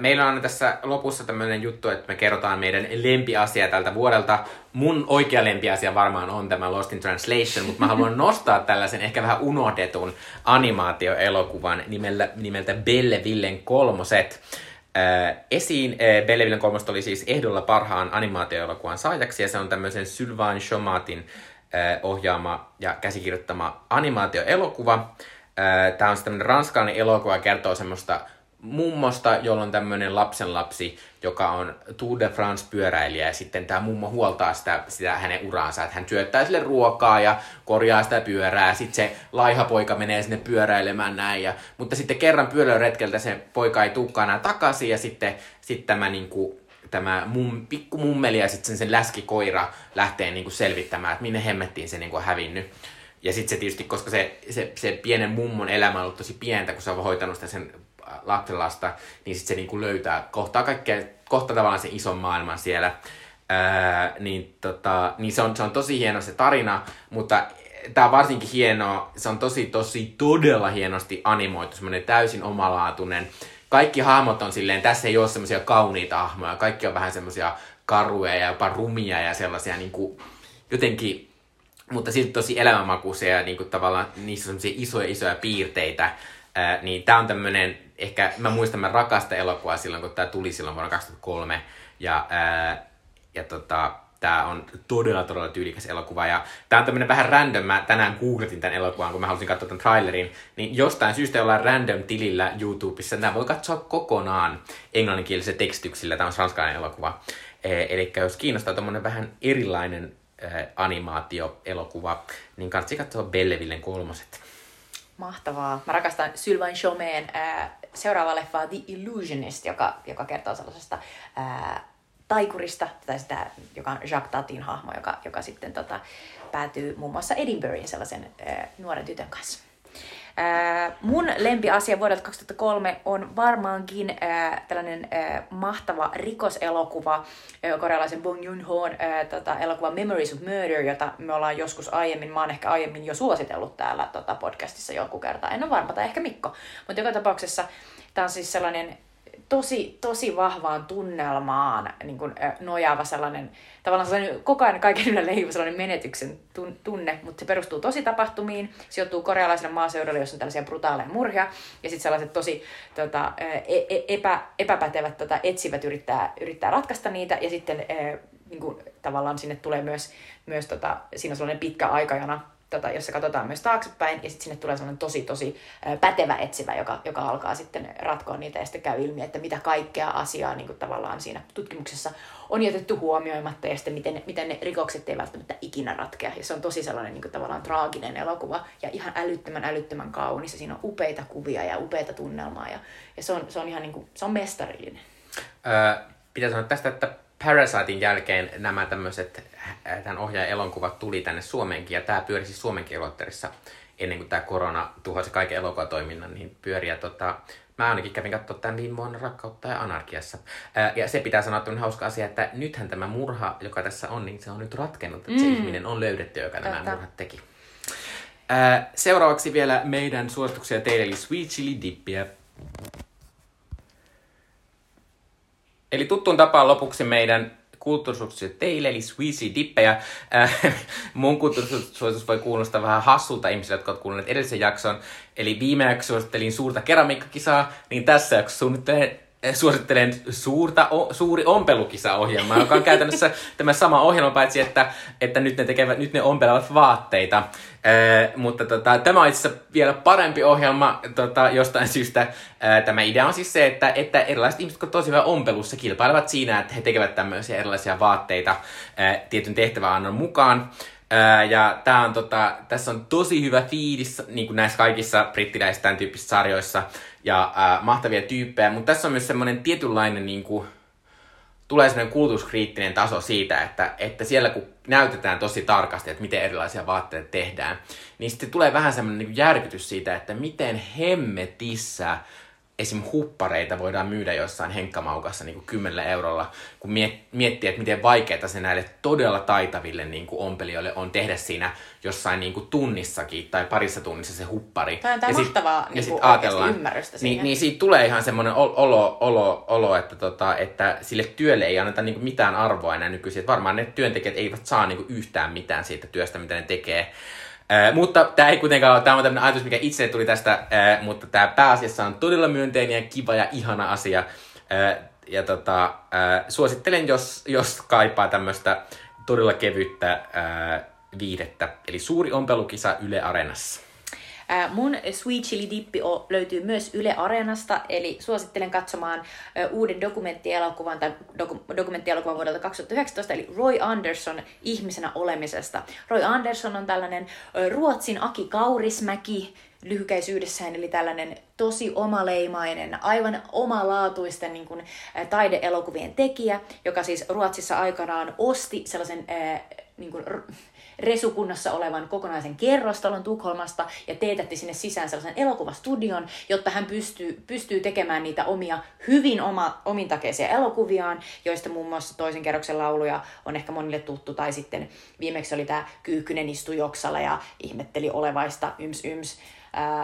Meillä on tässä lopussa tämmöinen juttu, että me kerrotaan meidän lempiasia tältä vuodelta. Mun oikea lempiasia varmaan on tämä Lost in Translation, mutta mä haluan nostaa tällaisen ehkä vähän unohdetun animaatioelokuvan nimeltä, nimeltä Bellevillen kolmoset. esiin Bellevillen kolmoset oli siis ehdolla parhaan animaatioelokuvan saajaksi, ja se on tämmöisen Sylvain Chomatin ohjaama ja käsikirjoittama animaatioelokuva. Tämä on tämmöinen ranskalainen elokuva kertoo semmoista mummosta, jolla on tämmöinen lapsenlapsi, joka on Tour de France-pyöräilijä, ja sitten tämä mummo huoltaa sitä, sitä hänen uraansa, että hän syöttää sille ruokaa ja korjaa sitä pyörää, sitten se laiha poika menee sinne pyöräilemään näin, ja, mutta sitten kerran pyöräilyretkeltä se poika ei tulekaan enää takaisin, ja sitten, sitten tämä niin kuin, tämä mum, pikku mummeli ja sitten sen, sen läskikoira lähtee niin kuin selvittämään, että minne hemmettiin se niin kuin hävinnyt. Ja sitten se tietysti, koska se, se, se pienen mummon elämä on ollut tosi pientä, kun se on hoitanut sitä sen lapsenlasta, niin sitten se niinku löytää, kohtaa kaikkea, kohtaa tavallaan sen ison maailman siellä. Ää, niin, tota, niin se, on, se on tosi hieno se tarina, mutta tämä on varsinkin hienoa, se on tosi tosi todella hienosti animoitu, semmoinen täysin omalaatuinen. Kaikki hahmot on silleen, tässä ei ole semmoisia kauniita hahmoja, kaikki on vähän semmoisia karuja ja jopa rumia ja sellaisia niin kuin, jotenkin, mutta silti tosi elämänmakuisia ja niin kuin, tavallaan niissä on semmoisia isoja isoja piirteitä. Ää, niin tämä on tämmöinen ehkä mä muistan, mä rakastan elokuvaa silloin, kun tämä tuli silloin vuonna 2003. Ja, ää, ja tota, tämä on todella, todella tyylikäs elokuva. Ja tämä on tämmöinen vähän random. Mä tänään googletin tämän elokuvan, kun mä halusin katsoa tämän trailerin. Niin jostain syystä ollaan random tilillä YouTubessa. Tämä voi katsoa kokonaan englanninkielisellä tekstityksillä. Tämä on ranskalainen elokuva. Eli jos kiinnostaa tämmöinen vähän erilainen animaatio-elokuva, niin kannattaa katsoa Bellevillen kolmoset. Mahtavaa. Mä rakastan Sylvain Chomeen seuraava leffa The Illusionist, joka, joka kertoo sellaisesta ää, taikurista, tai sitä, joka on Jacques Tatin hahmo, joka, joka sitten tota, päätyy muun muassa Edinburghin sellaisen ää, nuoren tytön kanssa. Ää, mun lempiasia vuodelta 2003 on varmaankin ää, tällainen ää, mahtava rikoselokuva, korealaisen Bong Joon-hoon ää, tota, elokuva Memories of Murder, jota me ollaan joskus aiemmin, mä oon ehkä aiemmin jo suositellut täällä tota, podcastissa joku kerta, en ole varma, tai ehkä Mikko, mutta joka tapauksessa tämä on siis sellainen tosi, tosi vahvaan tunnelmaan niin kuin, nojaava sellainen, tavallaan sellainen koko ajan kaiken yllä leijuva sellainen menetyksen tunne, mutta se perustuu tosi tapahtumiin, sijoittuu korealaiselle maaseudulle, jossa on tällaisia brutaaleja murhia, ja sitten sellaiset tosi tota, e, e, epä, epäpätevät tota, etsivät yrittää, yrittää ratkaista niitä, ja sitten niin kuin, tavallaan sinne tulee myös, myös tota, siinä on sellainen pitkä aikajana, tota, jossa katsotaan myös taaksepäin, ja sitten sinne tulee sellainen tosi, tosi pätevä etsivä, joka, joka alkaa sitten ratkoa niitä, ja sitten käy ilmi, että mitä kaikkea asiaa niin kuin tavallaan siinä tutkimuksessa on jätetty huomioimatta, ja sitten miten, miten ne rikokset ei välttämättä ikinä ratkea. Ja se on tosi sellainen niin kuin tavallaan traaginen elokuva, ja ihan älyttömän, älyttömän kaunis, ja siinä on upeita kuvia ja upeita tunnelmaa, ja, ja se, on, se on ihan niin kuin, se on mestarillinen. Öö, pitää sanoa tästä, että Parasitein jälkeen nämä tämmöiset, tämän ohjaajan elokuvat tuli tänne Suomeenkin, ja tämä pyöri siis Suomenkin elokterissa ennen kuin tämä korona tuhosi kaiken elokuvatoiminnan, niin pyöri. Ja tota, mä ainakin kävin katsoa tämän viime vuonna Rakkautta ja Anarkiassa. Ää, äh, ja se pitää sanoa, että on hauska asia, että nythän tämä murha, joka tässä on, niin se on nyt ratkennut, että mm. se ihminen on löydetty, joka Totta. nämä murhat teki. Ää, äh, seuraavaksi vielä meidän suosituksia teille, eli Sweet Chili Dippiä. Eli tuttuun tapaan lopuksi meidän kulttuurisuositukset teille, eli Sweezy Dippejä. Äh, mun kulttuurisuositus voi kuulostaa vähän hassulta ihmisille, jotka ovat kuulleet edellisen jakson. Eli viime jaksossa suosittelin suurta keramiikkakisaa, niin tässä jaksossa suunnittelen suosittelen suurta, o, suuri ompelukisa-ohjelma, joka on käytännössä tämä sama ohjelma, paitsi että, että nyt, ne tekevät, nyt ne ompelevat vaatteita. Ee, eh, mutta tota, tämä on itse asiassa vielä parempi ohjelma tota, jostain syystä. Ee, eh, tämä idea on siis se, että, että erilaiset ihmiset, jotka ovat tosi hyvä ompelussa, kilpailevat siinä, että he tekevät tämmöisiä erilaisia vaatteita ee, tietyn tehtäväannon mukaan. Ää, ja tää on, tota, tässä on tosi hyvä fiilis niin kuin näissä kaikissa brittiläisissä tämän tyyppisissä sarjoissa ja ää, mahtavia tyyppejä, mutta tässä on myös semmoinen tietynlainen niin kuin, tulee semmoinen kulutuskriittinen taso siitä, että, että siellä kun näytetään tosi tarkasti, että miten erilaisia vaatteita tehdään, niin sitten tulee vähän semmoinen niin järkytys siitä, että miten hemmetissä esim. huppareita voidaan myydä jossain henkkamaukassa niin kuin 10 eurolla, kun miettii, että miten vaikeaa se näille todella taitaville niin kuin ompelijoille on tehdä siinä jossain niin kuin tunnissakin tai parissa tunnissa se huppari. Tämä on ja mahtavaa sit, niin ajatellaan, ymmärrystä siihen. Niin, niin siitä tulee ihan semmoinen olo, olo, olo että, tota, että sille työlle ei anneta niin kuin mitään arvoa enää nykyisin. Että varmaan ne työntekijät eivät saa niin kuin yhtään mitään siitä työstä, mitä ne tekee. Äh, mutta tämä ei kuitenkaan ole, tämä on ajatus, mikä itse tuli tästä, äh, mutta tämä pääasiassa on todella myönteinen ja kiva ja ihana asia. Äh, ja tota, äh, suosittelen, jos, jos kaipaa tämmöistä todella kevyttä äh, viidettä. Eli suuri ompelukisa Yle Areenassa. Mun Sweet Chili Dippi löytyy myös Yle Areenasta, eli suosittelen katsomaan uuden dokumenttielokuvan tai doku- dokumenttielokuvan vuodelta 2019, eli Roy Anderson ihmisenä olemisesta. Roy Anderson on tällainen Ruotsin Aki Kaurismäki, lyhykäisyydessään, eli tällainen tosi omaleimainen, aivan omalaatuisten niin kuin, taideelokuvien tekijä, joka siis Ruotsissa aikanaan osti sellaisen niin kuin, resukunnassa olevan kokonaisen kerrostalon Tukholmasta ja teetätti sinne sisään sellaisen elokuvastudion, jotta hän pystyy, pystyy tekemään niitä omia hyvin oma, omintakeisia elokuviaan, joista muun muassa toisen kerroksen lauluja on ehkä monille tuttu, tai sitten viimeksi oli tämä Kyyhkynen istui joksalla ja ihmetteli olevaista yms yms.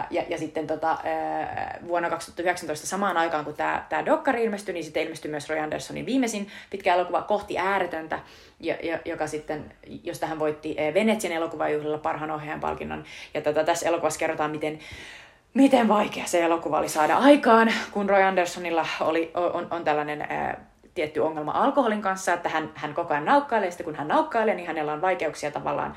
Ja, ja sitten tota, vuonna 2019 samaan aikaan, kun tämä tää dokkari ilmestyi, niin sitten ilmestyi myös Roy Andersonin viimeisin pitkä elokuva Kohti ääretöntä, joka sitten, josta hän voitti Venetsian elokuvajuhlilla parhaan ohjaajan palkinnon. Ja tota, tässä elokuvassa kerrotaan, miten miten vaikea se elokuva oli saada aikaan, kun Roy Andersonilla oli, on, on tällainen ää, tietty ongelma alkoholin kanssa, että hän, hän koko ajan naukkailee, ja kun hän naukkailee, niin hänellä on vaikeuksia tavallaan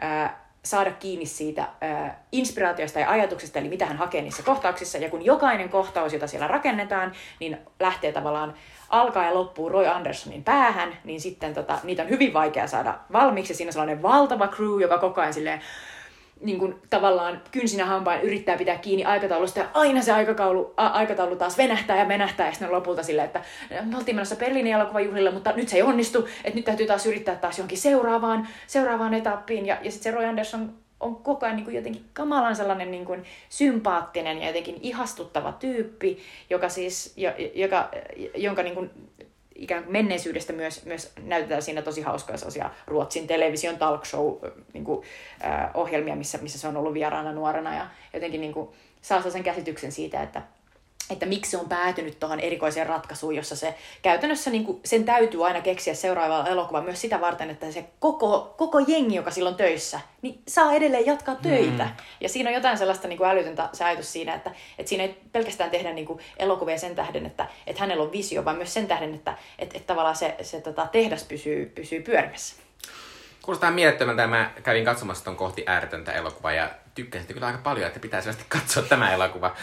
ää, saada kiinni siitä ää, inspiraatiosta ja ajatuksesta, eli mitä hän hakee niissä kohtauksissa. Ja kun jokainen kohtaus, jota siellä rakennetaan, niin lähtee tavallaan alkaa ja loppuu Roy Andersonin päähän, niin sitten tota, niitä on hyvin vaikea saada valmiiksi. Siinä on sellainen valtava crew, joka koko ajan silleen, niin kuin tavallaan kynsinä hampain yrittää pitää kiinni aikataulusta. Ja aina se aikataulu, a, aikataulu taas venähtää ja venähtää. Ja sitten lopulta silleen, että me oltiin menossa Berliinin elokuvajuhlille, mutta nyt se ei onnistu, että nyt täytyy taas yrittää taas johonkin seuraavaan, seuraavaan etappiin. Ja, ja sitten se Roy Anderson on koko ajan niin kuin jotenkin kamalan sellainen niin kuin sympaattinen ja jotenkin ihastuttava tyyppi, joka siis, joka, jonka niin kuin ikään kuin menneisyydestä myös, myös näytetään siinä tosi hauskoja sellaisia Ruotsin television talk show niin kuin, äh, ohjelmia, missä, missä se on ollut vieraana nuorena. Ja jotenkin niin kuin, saa sen käsityksen siitä, että, että miksi se on päätynyt tuohon erikoiseen ratkaisuun, jossa se käytännössä niin kuin, sen täytyy aina keksiä seuraava elokuva myös sitä varten, että se koko, koko jengi, joka silloin töissä, niin saa edelleen jatkaa töitä. Mm. Ja siinä on jotain sellaista niin kuin älytöntä ajatus siinä, että, että siinä ei pelkästään tehdä niin kuin elokuvia sen tähden, että, että hänellä on visio, vaan myös sen tähden, että, että, että tavallaan se, se tota, tehdas pysyy, pysyy pyörimässä. Kuulostaa mielettömältä. Mä kävin katsomassa ton kohti ääretöntä elokuvaa ja tykkäsin kyllä aika paljon, että pitää selvästi katsoa tämä elokuva.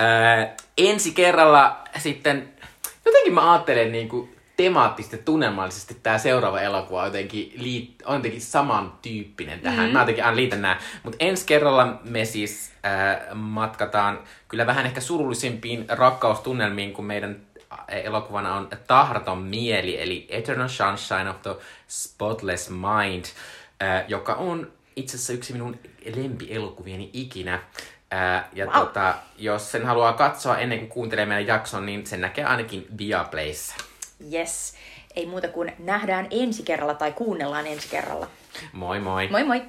Öö, ensi kerralla sitten, jotenkin mä ajattelen niin kuin temaattisesti ja tunnelmallisesti tämä seuraava elokuva on jotenkin, liit, on jotenkin samantyyppinen tähän. Mm-hmm. Mä jotenkin aina liitän nämä. Mutta ensi kerralla me siis äh, matkataan kyllä vähän ehkä surullisimpiin rakkaustunnelmiin, kun meidän elokuvana on Tahraton mieli, eli Eternal Sunshine of the Spotless Mind, äh, joka on itse asiassa yksi minun lempielokuvieni ikinä. Ää, ja wow. tota, jos sen haluaa katsoa ennen kuin kuuntelee meidän jakson, niin sen näkee ainakin Viaplayssa. Yes. Ei muuta kuin nähdään ensi kerralla tai kuunnellaan ensi kerralla. Moi moi. Moi moi.